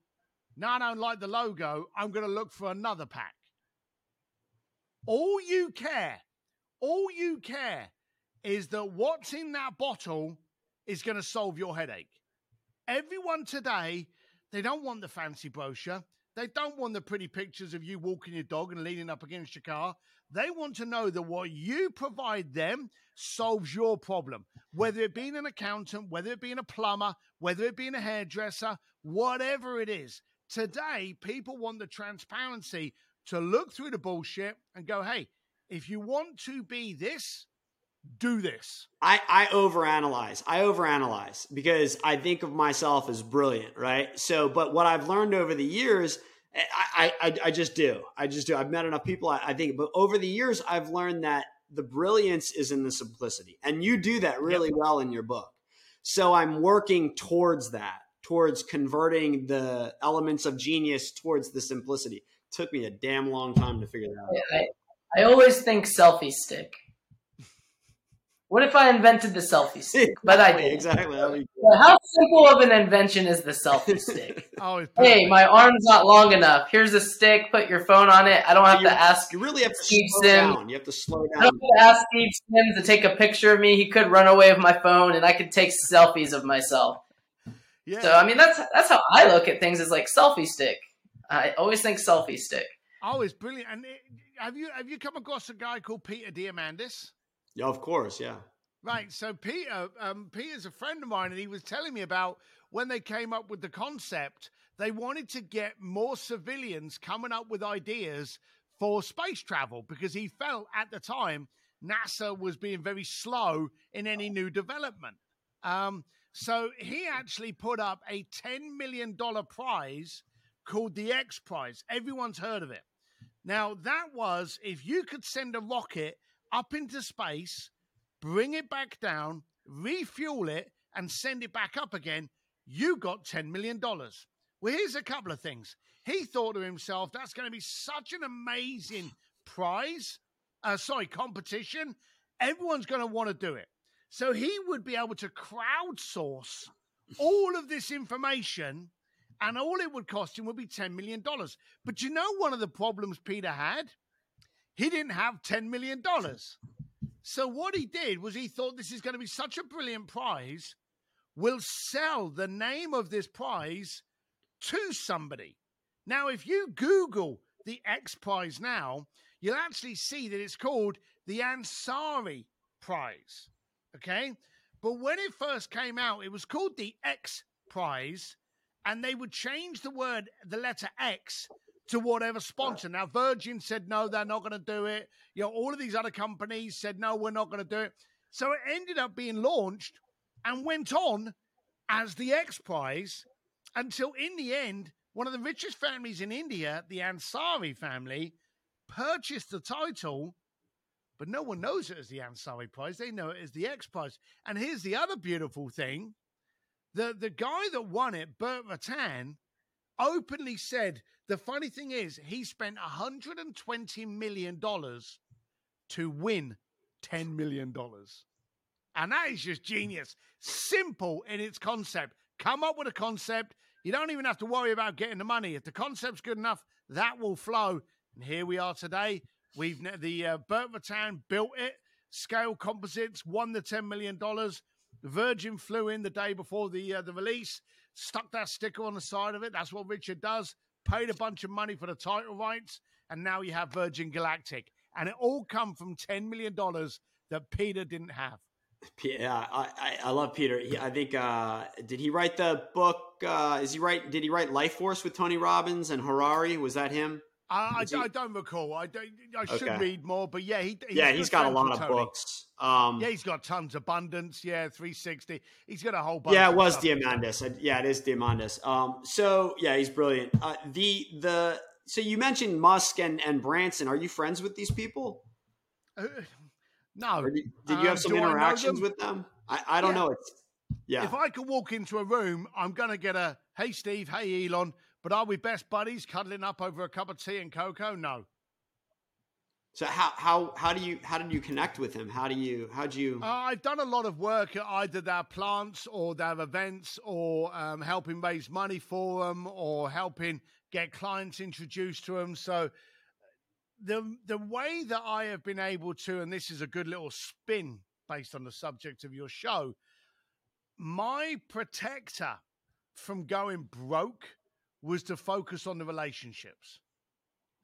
Speaker 2: no, I don't like the logo. I'm going to look for another pack. All you care, all you care is that what's in that bottle is going to solve your headache. Everyone today, they don't want the fancy brochure. They don't want the pretty pictures of you walking your dog and leaning up against your car. They want to know that what you provide them solves your problem, whether it being an accountant, whether it being a plumber, whether it being a hairdresser, whatever it is. Today, people want the transparency to look through the bullshit and go, hey, if you want to be this, do this.
Speaker 3: I, I overanalyze. I overanalyze because I think of myself as brilliant, right? So, but what I've learned over the years, I, I, I just do. I just do. I've met enough people, I, I think, but over the years, I've learned that the brilliance is in the simplicity. And you do that really yep. well in your book. So I'm working towards that towards converting the elements of genius towards the simplicity. It took me a damn long time to figure that out.
Speaker 1: I, I always think selfie stick. What if I invented the selfie stick? (laughs) But I did.
Speaker 3: Exactly. (laughs)
Speaker 1: How simple of an invention is the selfie stick? (laughs)
Speaker 2: oh,
Speaker 1: hey, my arm's not long enough. Here's a stick. Put your phone on it. I don't have
Speaker 3: you,
Speaker 1: to ask.
Speaker 3: You really have to Steve slow Sims. down. You have to slow down.
Speaker 1: I don't have to ask Steve Sims to take a picture of me. He could run away with my phone, and I could take selfies of myself. Yeah. So I mean, that's that's how I look at things. Is like selfie stick. I always think selfie stick.
Speaker 2: Oh, it's brilliant. And it, have you have you come across a guy called Peter Diamandis?
Speaker 3: Yeah, of course. Yeah.
Speaker 2: Right. So Peter, um, Peter's a friend of mine, and he was telling me about when they came up with the concept. They wanted to get more civilians coming up with ideas for space travel because he felt at the time NASA was being very slow in any new development. Um, so he actually put up a $10 million prize called the X Prize. Everyone's heard of it. Now, that was if you could send a rocket up into space, bring it back down, refuel it, and send it back up again, you got $10 million. Well, here's a couple of things. He thought to himself, that's going to be such an amazing prize, uh, sorry, competition. Everyone's going to want to do it. So he would be able to crowdsource all of this information, and all it would cost him would be $10 million. But you know, one of the problems Peter had? He didn't have $10 million. So what he did was he thought this is going to be such a brilliant prize, we'll sell the name of this prize to somebody. Now, if you Google the X Prize now, you'll actually see that it's called the Ansari Prize. Okay. But when it first came out, it was called the X Prize, and they would change the word, the letter X, to whatever sponsor. Now, Virgin said no, they're not going to do it. You know, all of these other companies said no, we're not going to do it. So it ended up being launched and went on as the X Prize until, in the end, one of the richest families in India, the Ansari family, purchased the title but no one knows it as the Ansari Prize. They know it as the X Prize. And here's the other beautiful thing: the the guy that won it, Burt Rutan, openly said the funny thing is he spent 120 million dollars to win 10 million dollars. And that is just genius. Simple in its concept. Come up with a concept. You don't even have to worry about getting the money. If the concept's good enough, that will flow. And here we are today We've the uh, Rutan built it. Scaled Composites won the ten million dollars. The Virgin flew in the day before the uh, the release, stuck that sticker on the side of it. That's what Richard does. Paid a bunch of money for the title rights, and now you have Virgin Galactic, and it all come from ten million dollars that Peter didn't have.
Speaker 3: Yeah, I, I love Peter. He, I think uh, did he write the book? Uh, is he right? Did he write Life Force with Tony Robbins and Hariri? Was that him?
Speaker 2: I, I, I, don't recall. I don't. I should okay. read more, but yeah, he.
Speaker 3: yeah, he's got a lot of Tony. books. Um,
Speaker 2: yeah, he's got tons. Abundance. Yeah, three sixty. He's got a whole bunch.
Speaker 3: Yeah, it was Diamandis. Yeah, it is Diamandis. Um, so yeah, he's brilliant. Uh, the the so you mentioned Musk and, and Branson. Are you friends with these people?
Speaker 2: Uh, no.
Speaker 3: Did, did, you have um, some interactions them? with them? I, I don't yeah. know. It's, yeah.
Speaker 2: If I could walk into a room, I'm going to get a, hey, Steve, hey, Elon, but are we best buddies cuddling up over a cup of tea and cocoa? No.
Speaker 3: So how how how do you how did you connect with him? How do you how do you?
Speaker 2: Uh, I've done a lot of work at either their plants or their events, or um, helping raise money for them, or helping get clients introduced to them. So the the way that I have been able to, and this is a good little spin based on the subject of your show, my protector from going broke was to focus on the relationships.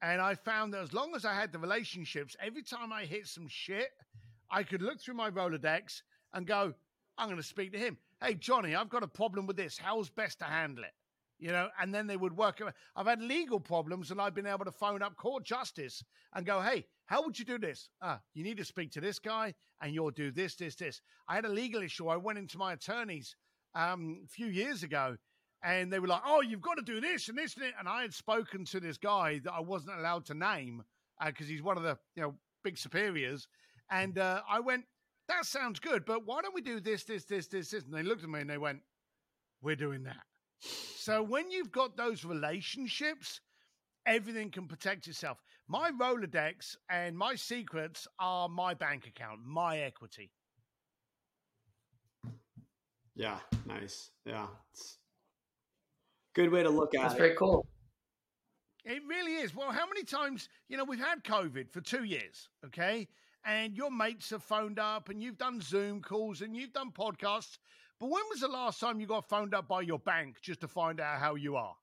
Speaker 2: And I found that as long as I had the relationships, every time I hit some shit, I could look through my Rolodex and go, I'm going to speak to him. Hey, Johnny, I've got a problem with this. How's best to handle it? You know, and then they would work. I've had legal problems and I've been able to phone up court justice and go, hey, how would you do this? Ah, you need to speak to this guy and you'll do this, this, this. I had a legal issue. I went into my attorneys um, a few years ago and they were like, "Oh, you've got to do this and this and it." And I had spoken to this guy that I wasn't allowed to name because uh, he's one of the you know big superiors, and uh, I went, "That sounds good, but why don't we do this, this, this, this, this?" And they looked at me and they went, "We're doing that." so when you've got those relationships, everything can protect itself. My Rolodex and my secrets are my bank account, my equity.
Speaker 3: Yeah, nice. Yeah, it's good way to look at
Speaker 1: That's
Speaker 3: it.
Speaker 1: That's very cool.
Speaker 2: It really is. Well, how many times, you know, we've had COVID for two years, okay? And your mates have phoned up and you've done Zoom calls and you've done podcasts. But when was the last time you got phoned up by your bank just to find out how you are?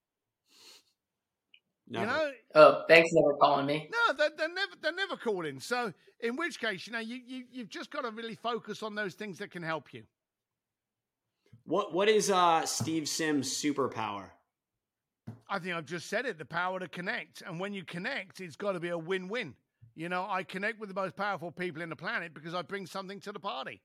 Speaker 3: Never.
Speaker 2: You know?
Speaker 1: Oh, banks never calling me.
Speaker 2: No, they're, they're never they're never calling. So in which case, you know, you, you you've just got to really focus on those things that can help you.
Speaker 3: What what is uh Steve Sims' superpower?
Speaker 2: I think I've just said it the power to connect. And when you connect, it's got to be a win win. You know, I connect with the most powerful people in the planet because I bring something to the party.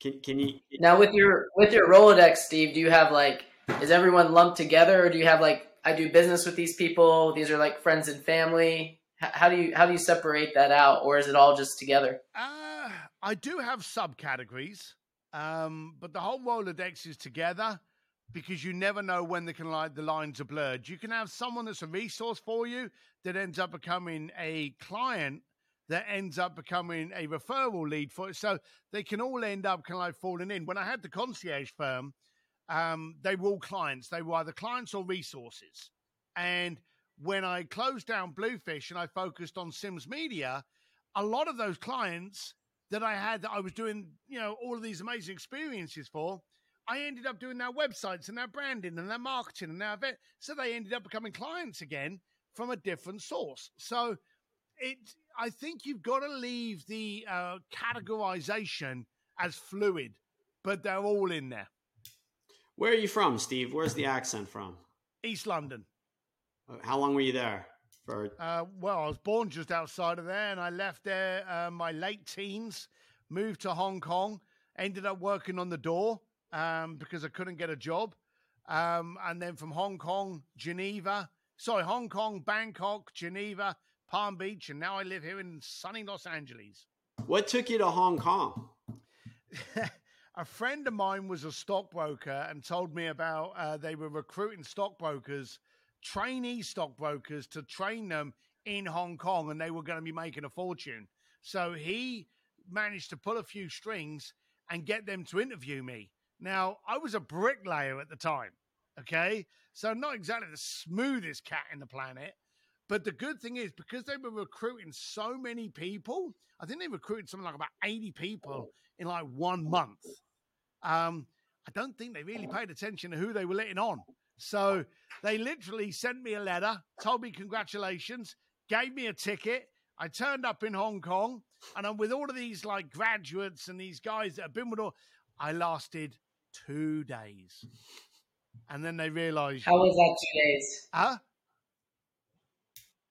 Speaker 3: Can, can you
Speaker 1: now with your with your Rolodex, Steve? Do you have like is everyone lumped together, or do you have like I do business with these people? These are like friends and family. How do you how do you separate that out, or is it all just together?
Speaker 2: Uh, I do have subcategories, um, but the whole Rolodex is together because you never know when the, can, like, the lines are blurred. You can have someone that's a resource for you that ends up becoming a client that ends up becoming a referral lead for it. So they can all end up kind of like falling in. When I had the concierge firm, um, they were all clients. They were either clients or resources. And when I closed down Bluefish and I focused on Sims Media, a lot of those clients that I had that I was doing, you know, all of these amazing experiences for, I ended up doing their websites and their branding and their marketing and their event. So they ended up becoming clients again from a different source. So it, I think you've got to leave the uh, categorization as fluid, but they're all in there.
Speaker 3: Where are you from, Steve? Where's the accent from?
Speaker 2: East London.
Speaker 3: How long were you there? For
Speaker 2: uh, well, I was born just outside of there, and I left there uh, my late teens. Moved to Hong Kong. Ended up working on the door um, because I couldn't get a job. Um, and then from Hong Kong, Geneva, sorry, Hong Kong, Bangkok, Geneva, Palm Beach, and now I live here in sunny Los Angeles.
Speaker 3: What took you to Hong Kong? (laughs)
Speaker 2: a friend of mine was a stockbroker and told me about uh, they were recruiting stockbrokers, trainee stockbrokers, to train them in Hong Kong, and they were going to be making a fortune. So he managed to pull a few strings and get them to interview me. Now, I was a bricklayer at the time, okay? So, not exactly the smoothest cat in the planet. But the good thing is, because they were recruiting so many people, I think they recruited something like about 80 people in like one month. Um, I don't think they really paid attention to who they were letting on. So they literally sent me a letter, told me congratulations, gave me a ticket. I turned up in Hong Kong, and I'm with all of these like graduates and these guys that have been with all. I lasted two days. And then they realized.
Speaker 1: How was that two days?
Speaker 2: Huh?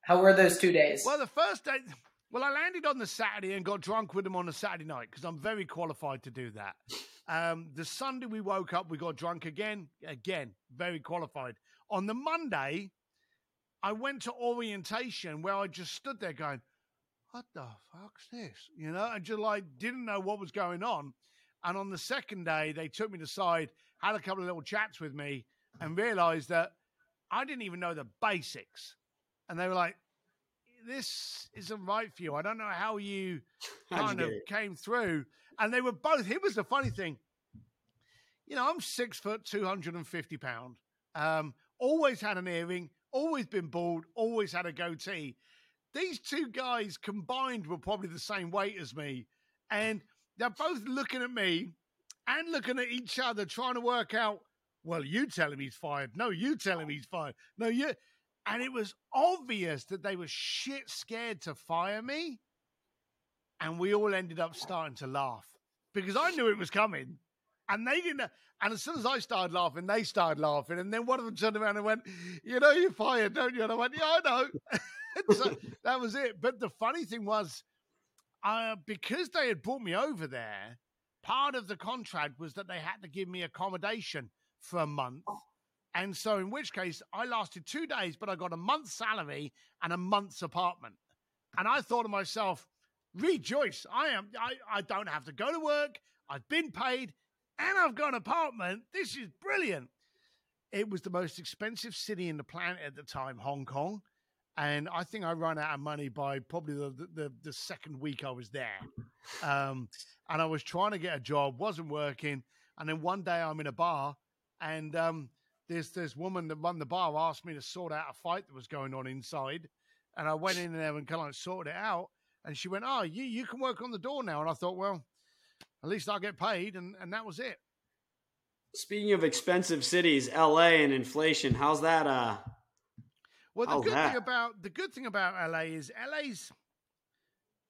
Speaker 1: How were those two days?
Speaker 2: Well, the first day, well, I landed on the Saturday and got drunk with them on the Saturday night because I'm very qualified to do that. Um, the Sunday we woke up, we got drunk again, again, very qualified. On the Monday, I went to orientation where I just stood there going, "What the fuck's this?" You know, and just like didn't know what was going on. And on the second day, they took me to side, had a couple of little chats with me, and realized that I didn't even know the basics. And they were like, this isn't right for you. I don't know how you (laughs) kind
Speaker 3: you
Speaker 2: of came through. And they were both, here was the funny thing. You know, I'm six foot, 250 pound. Um, always had an earring, always been bald, always had a goatee. These two guys combined were probably the same weight as me. And they're both looking at me and looking at each other, trying to work out, well, you tell him he's fired. No, you tell him he's fired. No, you. And it was obvious that they were shit scared to fire me. And we all ended up starting to laugh because I knew it was coming. And they didn't. And as soon as I started laughing, they started laughing. And then one of them turned around and went, You know, you're fired, don't you? And I went, Yeah, I know. (laughs) so that was it. But the funny thing was, uh, because they had brought me over there, part of the contract was that they had to give me accommodation for a month. And so, in which case, I lasted two days, but I got a month's salary and a month's apartment. And I thought to myself, rejoice. I am I, I don't have to go to work. I've been paid and I've got an apartment. This is brilliant. It was the most expensive city in the planet at the time, Hong Kong. And I think I ran out of money by probably the, the, the second week I was there. Um, and I was trying to get a job, wasn't working. And then one day I'm in a bar and um, this this woman that run the bar asked me to sort out a fight that was going on inside. And I went in there and kind of sorted it out. And she went, Oh, you, you can work on the door now. And I thought, Well, at least I'll get paid. And, and that was it.
Speaker 3: Speaking of expensive cities, LA and inflation, how's that? Uh,
Speaker 2: Well, the
Speaker 3: How's
Speaker 2: good
Speaker 3: that?
Speaker 2: thing about the good thing about LA is LA's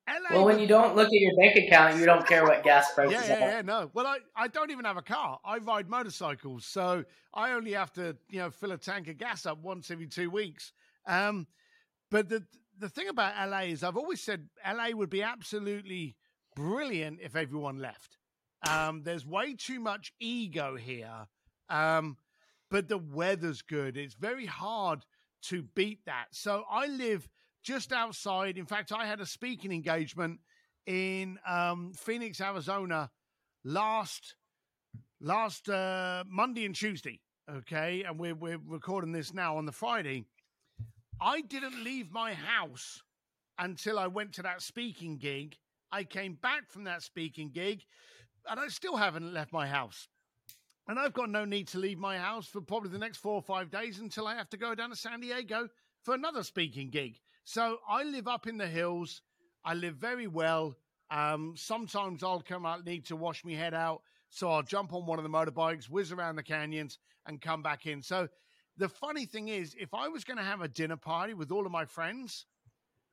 Speaker 2: LA.
Speaker 1: Well, when you don't look at your bank account, you don't care what (laughs) gas prices
Speaker 2: yeah, yeah,
Speaker 1: are.
Speaker 2: yeah, no. Well, I, I don't even have a car. I ride motorcycles, so I only have to, you know, fill a tank of gas up once every two weeks. Um, but the the thing about LA is, I've always said LA would be absolutely brilliant if everyone left. Um, there's way too much ego here, um, but the weather's good. It's very hard to beat that. So I live just outside. In fact, I had a speaking engagement in um, Phoenix, Arizona, last last uh, Monday and Tuesday. Okay, and we're we're recording this now on the Friday. I didn't leave my house until I went to that speaking gig. I came back from that speaking gig, and I still haven't left my house. And I've got no need to leave my house for probably the next four or five days until I have to go down to San Diego for another speaking gig. So I live up in the hills. I live very well. Um, sometimes I'll come out, need to wash my head out. So I'll jump on one of the motorbikes, whiz around the canyons, and come back in. So the funny thing is, if I was going to have a dinner party with all of my friends,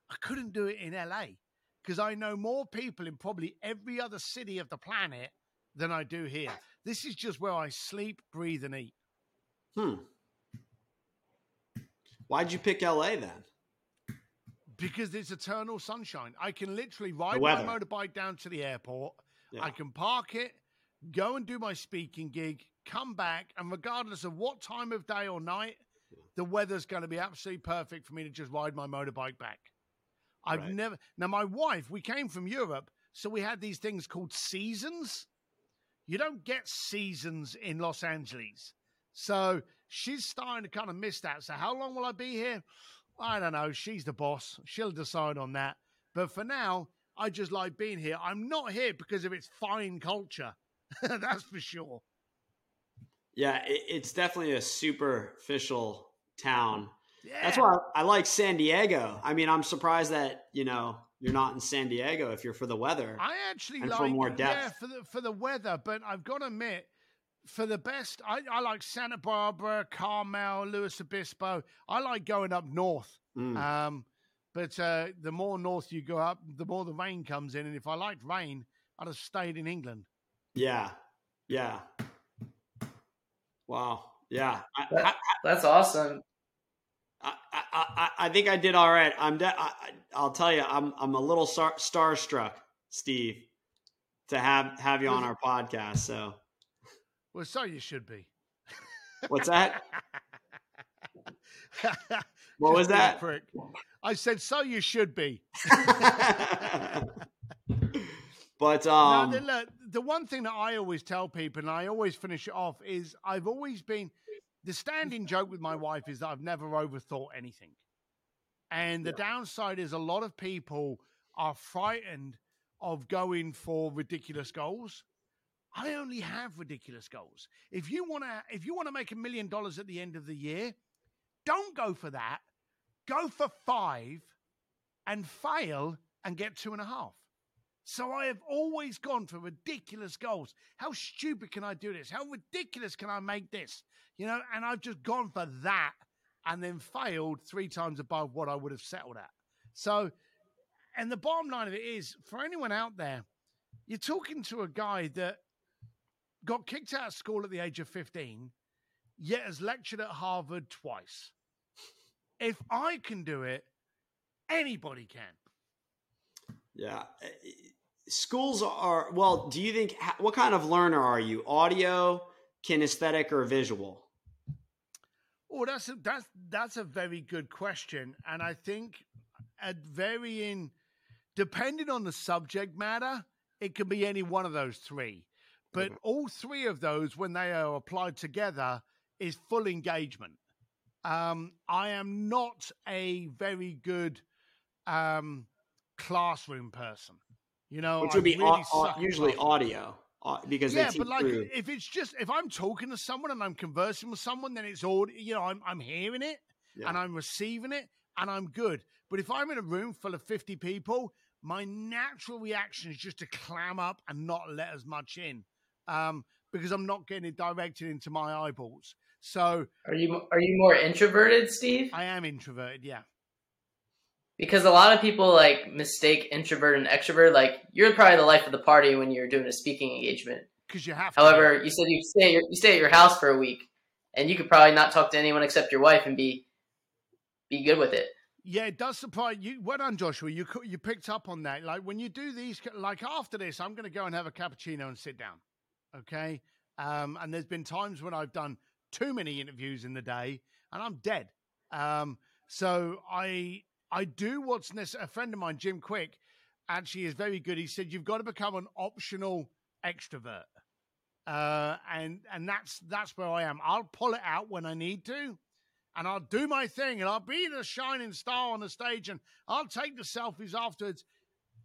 Speaker 2: I couldn't do it in LA because I know more people in probably every other city of the planet than I do here. This is just where I sleep, breathe, and eat.
Speaker 3: hmm. Why'd you pick LA then?
Speaker 2: Because it's eternal sunshine. I can literally ride my motorbike down to the airport.
Speaker 3: Yeah.
Speaker 2: I can park it, go and do my speaking gig, come back, and regardless of what time of day or night, the weather's going to be absolutely perfect for me to just ride my motorbike back. I've
Speaker 3: Right.
Speaker 2: never. Now, my wife, we came from Europe, so we had these things called seasons. You don't get seasons in Los Angeles. So she's starting to kind of miss that. So, how long will I be here? I don't know. She's the boss. She'll decide on that. But for now, I just like being here. I'm not here because of its fine culture. (laughs) That's for sure.
Speaker 3: Yeah, it's definitely a superficial town.
Speaker 2: Yeah.
Speaker 3: That's why I, I like San Diego. I mean, I'm surprised that you know you're not in San Diego if you're for the weather.
Speaker 2: I actually
Speaker 3: and
Speaker 2: like
Speaker 3: for more
Speaker 2: yeah
Speaker 3: depth.
Speaker 2: for the for the weather, but I've got to admit, for the best, I, I like Santa Barbara, Carmel, Luis Obispo. I like going up north.
Speaker 3: Mm.
Speaker 2: Um, but uh, the more north you go up, the more the rain comes in. And if I liked rain, I'd have stayed in England.
Speaker 3: yeah, yeah. Wow. Yeah. I,
Speaker 1: That-
Speaker 3: I,
Speaker 1: That's awesome.
Speaker 3: I, I, think I did all right. I'm. De- I, I- I'll tell you, I'm. I'm a little star- starstruck, Steve, to have have you on our podcast. So,
Speaker 2: Well, so you should be.
Speaker 3: what's that? (laughs) what was
Speaker 2: Just being a
Speaker 3: that?
Speaker 2: prick. I said, so you should be. (laughs)
Speaker 3: but
Speaker 2: No,
Speaker 3: um,
Speaker 2: the, look, the one thing that I always tell people, and I always finish it off, is I've always been the standing joke with my wife is that I've never overthought anything. And the downside is a lot of people are frightened of going for ridiculous goals. I only have ridiculous goals. If you want to if you want to make a million dollars at the end of the year, don't go for that. Go for 5 and fail and get two and a half. So I have always gone for ridiculous goals. How stupid can I do this? How ridiculous can I make this? You know, and I've just gone for that and then failed three times above what I would have settled at. So, and the bottom line of it is for anyone out there, you're talking to a guy that got kicked out of school at the age of 15, yet has lectured at Harvard twice. If I can do it, anybody can.
Speaker 3: yeah, schools are well. Do you think what kind of learner are you? Audio, kinesthetic, or visual?
Speaker 2: Oh, that's a, that's that's a very good question, and I think at varying, depending on the subject matter, it can be any one of those three. But
Speaker 3: Okay.
Speaker 2: all three of those, when they are applied together, is full engagement. Um, I am not a very good um, classroom person. You know,
Speaker 3: Which
Speaker 2: I
Speaker 3: would be
Speaker 2: really
Speaker 3: au- au- usually audio, because
Speaker 2: Yeah, but like
Speaker 3: through-
Speaker 2: if it's just if I'm talking to someone and I'm conversing with someone, then it's all you know. I'm I'm hearing it
Speaker 3: Yeah.
Speaker 2: and I'm receiving it and I'm good. But if I'm in a room full of 50 people, my natural reaction is just to clam up and not let as much in, um, because I'm not getting it directed into my eyeballs. So
Speaker 1: Are you are you more introverted, Steve?
Speaker 2: I am introverted. Yeah.
Speaker 1: Because a lot of people like mistake introvert and extrovert. Like you're probably the life of the party when you're doing a speaking engagement.
Speaker 2: Because you have to.
Speaker 1: However, you said you stay at your, you stay at your house for a week, and you could probably not talk to anyone except your wife and be be good with it.
Speaker 2: Yeah, it does surprise you. Well done, Joshua. You you picked up on that. Like when you do these, like after this, I'm going to go and have a cappuccino and sit down. Okay. Um, and there's been times when I've done too many interviews in the day, and I'm dead. Um, so I I do what's necessary. A friend of mine, Jim Kwik, actually is very good. He said you've got to become an optional extrovert, uh, and and that's that's where I am. I'll pull it out when I need to, and I'll do my thing, and I'll be the shining star on the stage, and I'll take the selfies afterwards,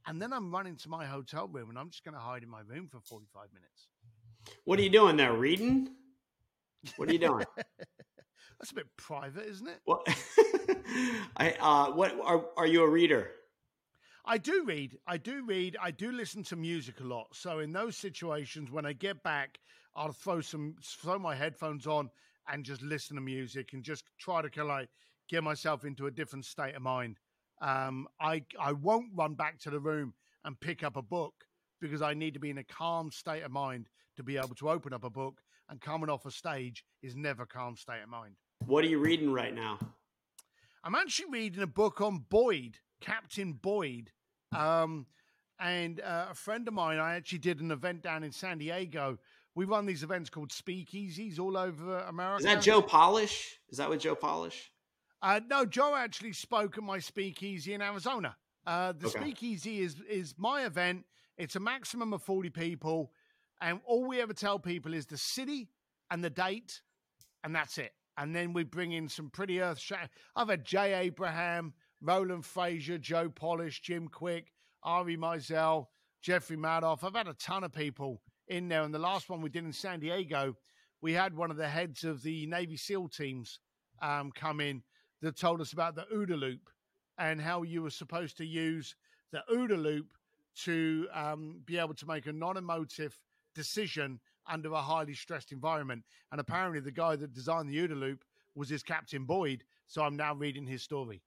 Speaker 2: and then I'm running to my hotel room, and I'm just going to hide in my room for 45 minutes.
Speaker 3: what are you doing there? Reading? What are you doing? (laughs)
Speaker 2: That's a bit private, isn't it?
Speaker 3: what? (laughs) I uh, what are are you a reader?
Speaker 2: I do read. I do read. I do listen to music a lot. So in those situations, when I get back, I'll throw some throw my headphones on and just listen to music and just try to kind of like get myself into a different state of mind. Um, I I won't run back to the room and pick up a book because I need to be in a calm state of mind to be able to open up a book. And coming off a stage is never calm state of mind.
Speaker 3: What are you reading right now?
Speaker 2: I'm actually reading a book on Boyd, Captain Boyd. Um, and uh, a friend of mine, I actually did an event down in San Diego. We run these events called speakeasies all over America.
Speaker 3: Is that Joe Polish? Is that what Joe Polish?
Speaker 2: Uh, no, Joe actually spoke at my speakeasy in Arizona. Uh, the
Speaker 3: Okay.
Speaker 2: speakeasy is is my event. It's a maximum of forty people, and all we ever tell people is the city and the date, and that's it. And then we bring in some pretty earth shattering. I've had Jay Abraham, Roland Frazier, Joe Polish, Jim Kwik, Ari Meisel, Jeffrey Madoff. I've had a ton of people in there. And the last one we did in San Diego, we had one of the heads of the Navy SEAL teams um, come in that told us about the OODA loop and how you were supposed to use the OODA loop to um, be able to make a non-emotive decision under a highly stressed environment. And apparently, the guy that designed the OODA loop was his Captain Boyd. So I'm now reading his story.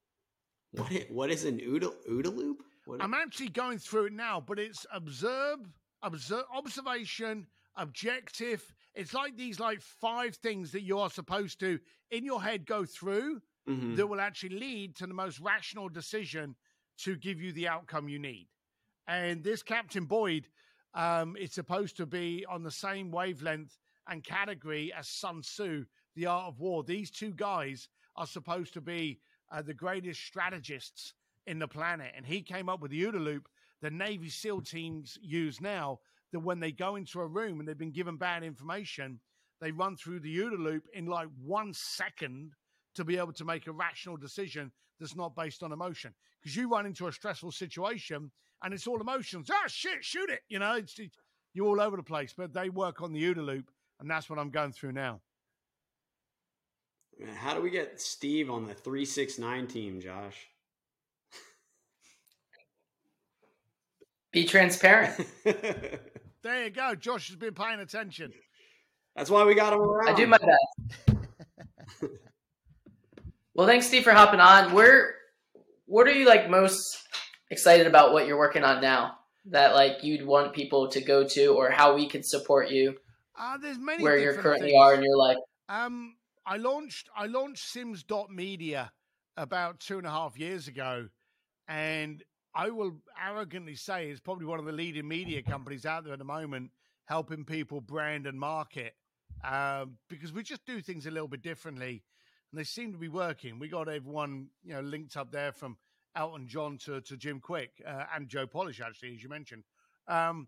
Speaker 3: What what is an OODA, OODA loop? What,
Speaker 2: I'm actually going through it now, but it's observe, observe, observation, objective. It's like these like five things that you are supposed to in your head go through
Speaker 3: Mhm.
Speaker 2: that will actually lead to the most rational decision to give you the outcome you need. And this Captain Boyd, um, it's supposed to be on the same wavelength and category as Sun Tzu, The Art of War. These two guys are supposed to be uh, the greatest strategists in the planet. And he came up with the OODA loop the Navy SEAL teams use now that when they go into a room and they've been given bad information, they run through the OODA loop in like one second to be able to make a rational decision that's not based on emotion. Because you run into a stressful situation and it's all emotions. Ah, shit, shoot it. You know, it's, it's, you're all over the place. But they work on the OODA loop, and that's what I'm going through now.
Speaker 3: How do we get Steve on the 369 team, Josh? (laughs)
Speaker 1: Be transparent. (laughs)
Speaker 2: there you go. Josh has been paying attention.
Speaker 3: That's why we got him around.
Speaker 1: I do my best. (laughs) well, thanks, Steve, for hopping on. Where, what are you like most excited about? What you're working on now? That like you'd want people to go to, or how we could support you?
Speaker 2: Uh, there's many
Speaker 1: where you currently
Speaker 2: things.
Speaker 1: are in your life.
Speaker 2: Um, I launched I launched Sims.media about two and a half years ago, and I will arrogantly say it's probably one of the leading media companies out there at the moment, helping people brand and market. Um, because we just do things a little bit differently, and they seem to be working. We got everyone, you know, linked up there from Elton John to to Jim Kwik uh, and Joe Polish, actually, as you mentioned. Um,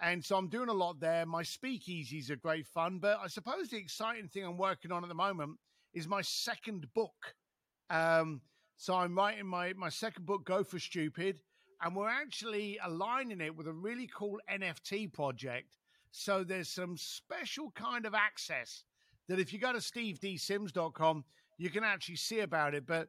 Speaker 2: and so I'm doing a lot there. My speakeasies are great fun, but I suppose the exciting thing I'm working on at the moment is my second book. Um, so I'm writing my my second book, Go for Stupid, and we're actually aligning it with a really cool NFT project. So there's some special kind of access that if you go to stevedsims.com, you can actually see about it. But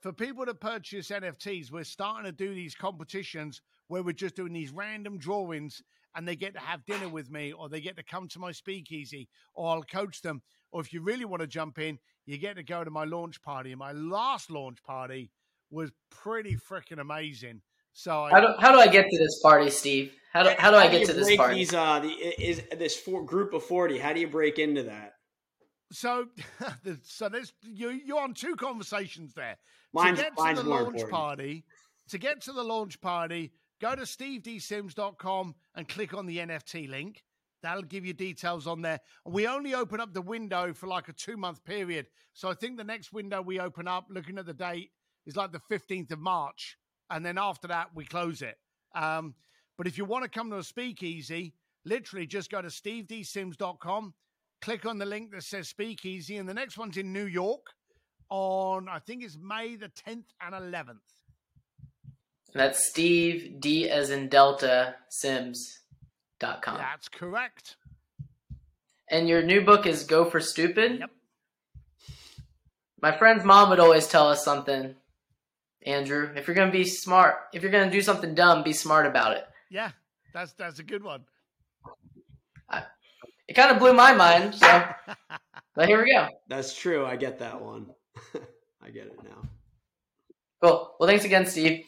Speaker 2: for people to purchase NFTs, we're starting to do these competitions where we're just doing these random drawings and they get to have dinner with me or they get to come to my speakeasy or I'll coach them. Or if you really want to jump in, you get to go to my launch party. And my last launch party was pretty freaking amazing. So I,
Speaker 1: how, do, how do I get to this party, Steve? How do, how do I get to this party?
Speaker 3: These, uh, the, is this four, group of 40, how do you break into that?
Speaker 2: So, (laughs) so there's you, you're on two conversations there.
Speaker 3: Mine's,
Speaker 2: to get to the launch
Speaker 3: important.
Speaker 2: party, to get to the launch party, go to stevedsims.com and click on the NFT link. That'll give you details on there. And We only open up the window for like a two month period. So I think the next window we open up, looking at the date, is like the 15th of March. And then after that, we close it. Um, but if you want to come to a speakeasy, literally just go to stevedsims.com, click on the link that says speakeasy. And the next one's in New York on, I think it's May the 10th and 11th.
Speaker 1: That's Steve D as in Delta Sims.com.
Speaker 2: That's correct.
Speaker 1: And your new book is Go for Stupid?
Speaker 2: Yep.
Speaker 1: My friend's mom would always tell us something, Andrew. If you're gonna be smart, if you're gonna do something dumb, be smart about it.
Speaker 2: Yeah, that's that's a good one.
Speaker 1: It kind of blew my mind, so (laughs) but here we go.
Speaker 3: That's true. I get that one. (laughs) I get it now.
Speaker 1: Cool. Well, thanks again, Steve.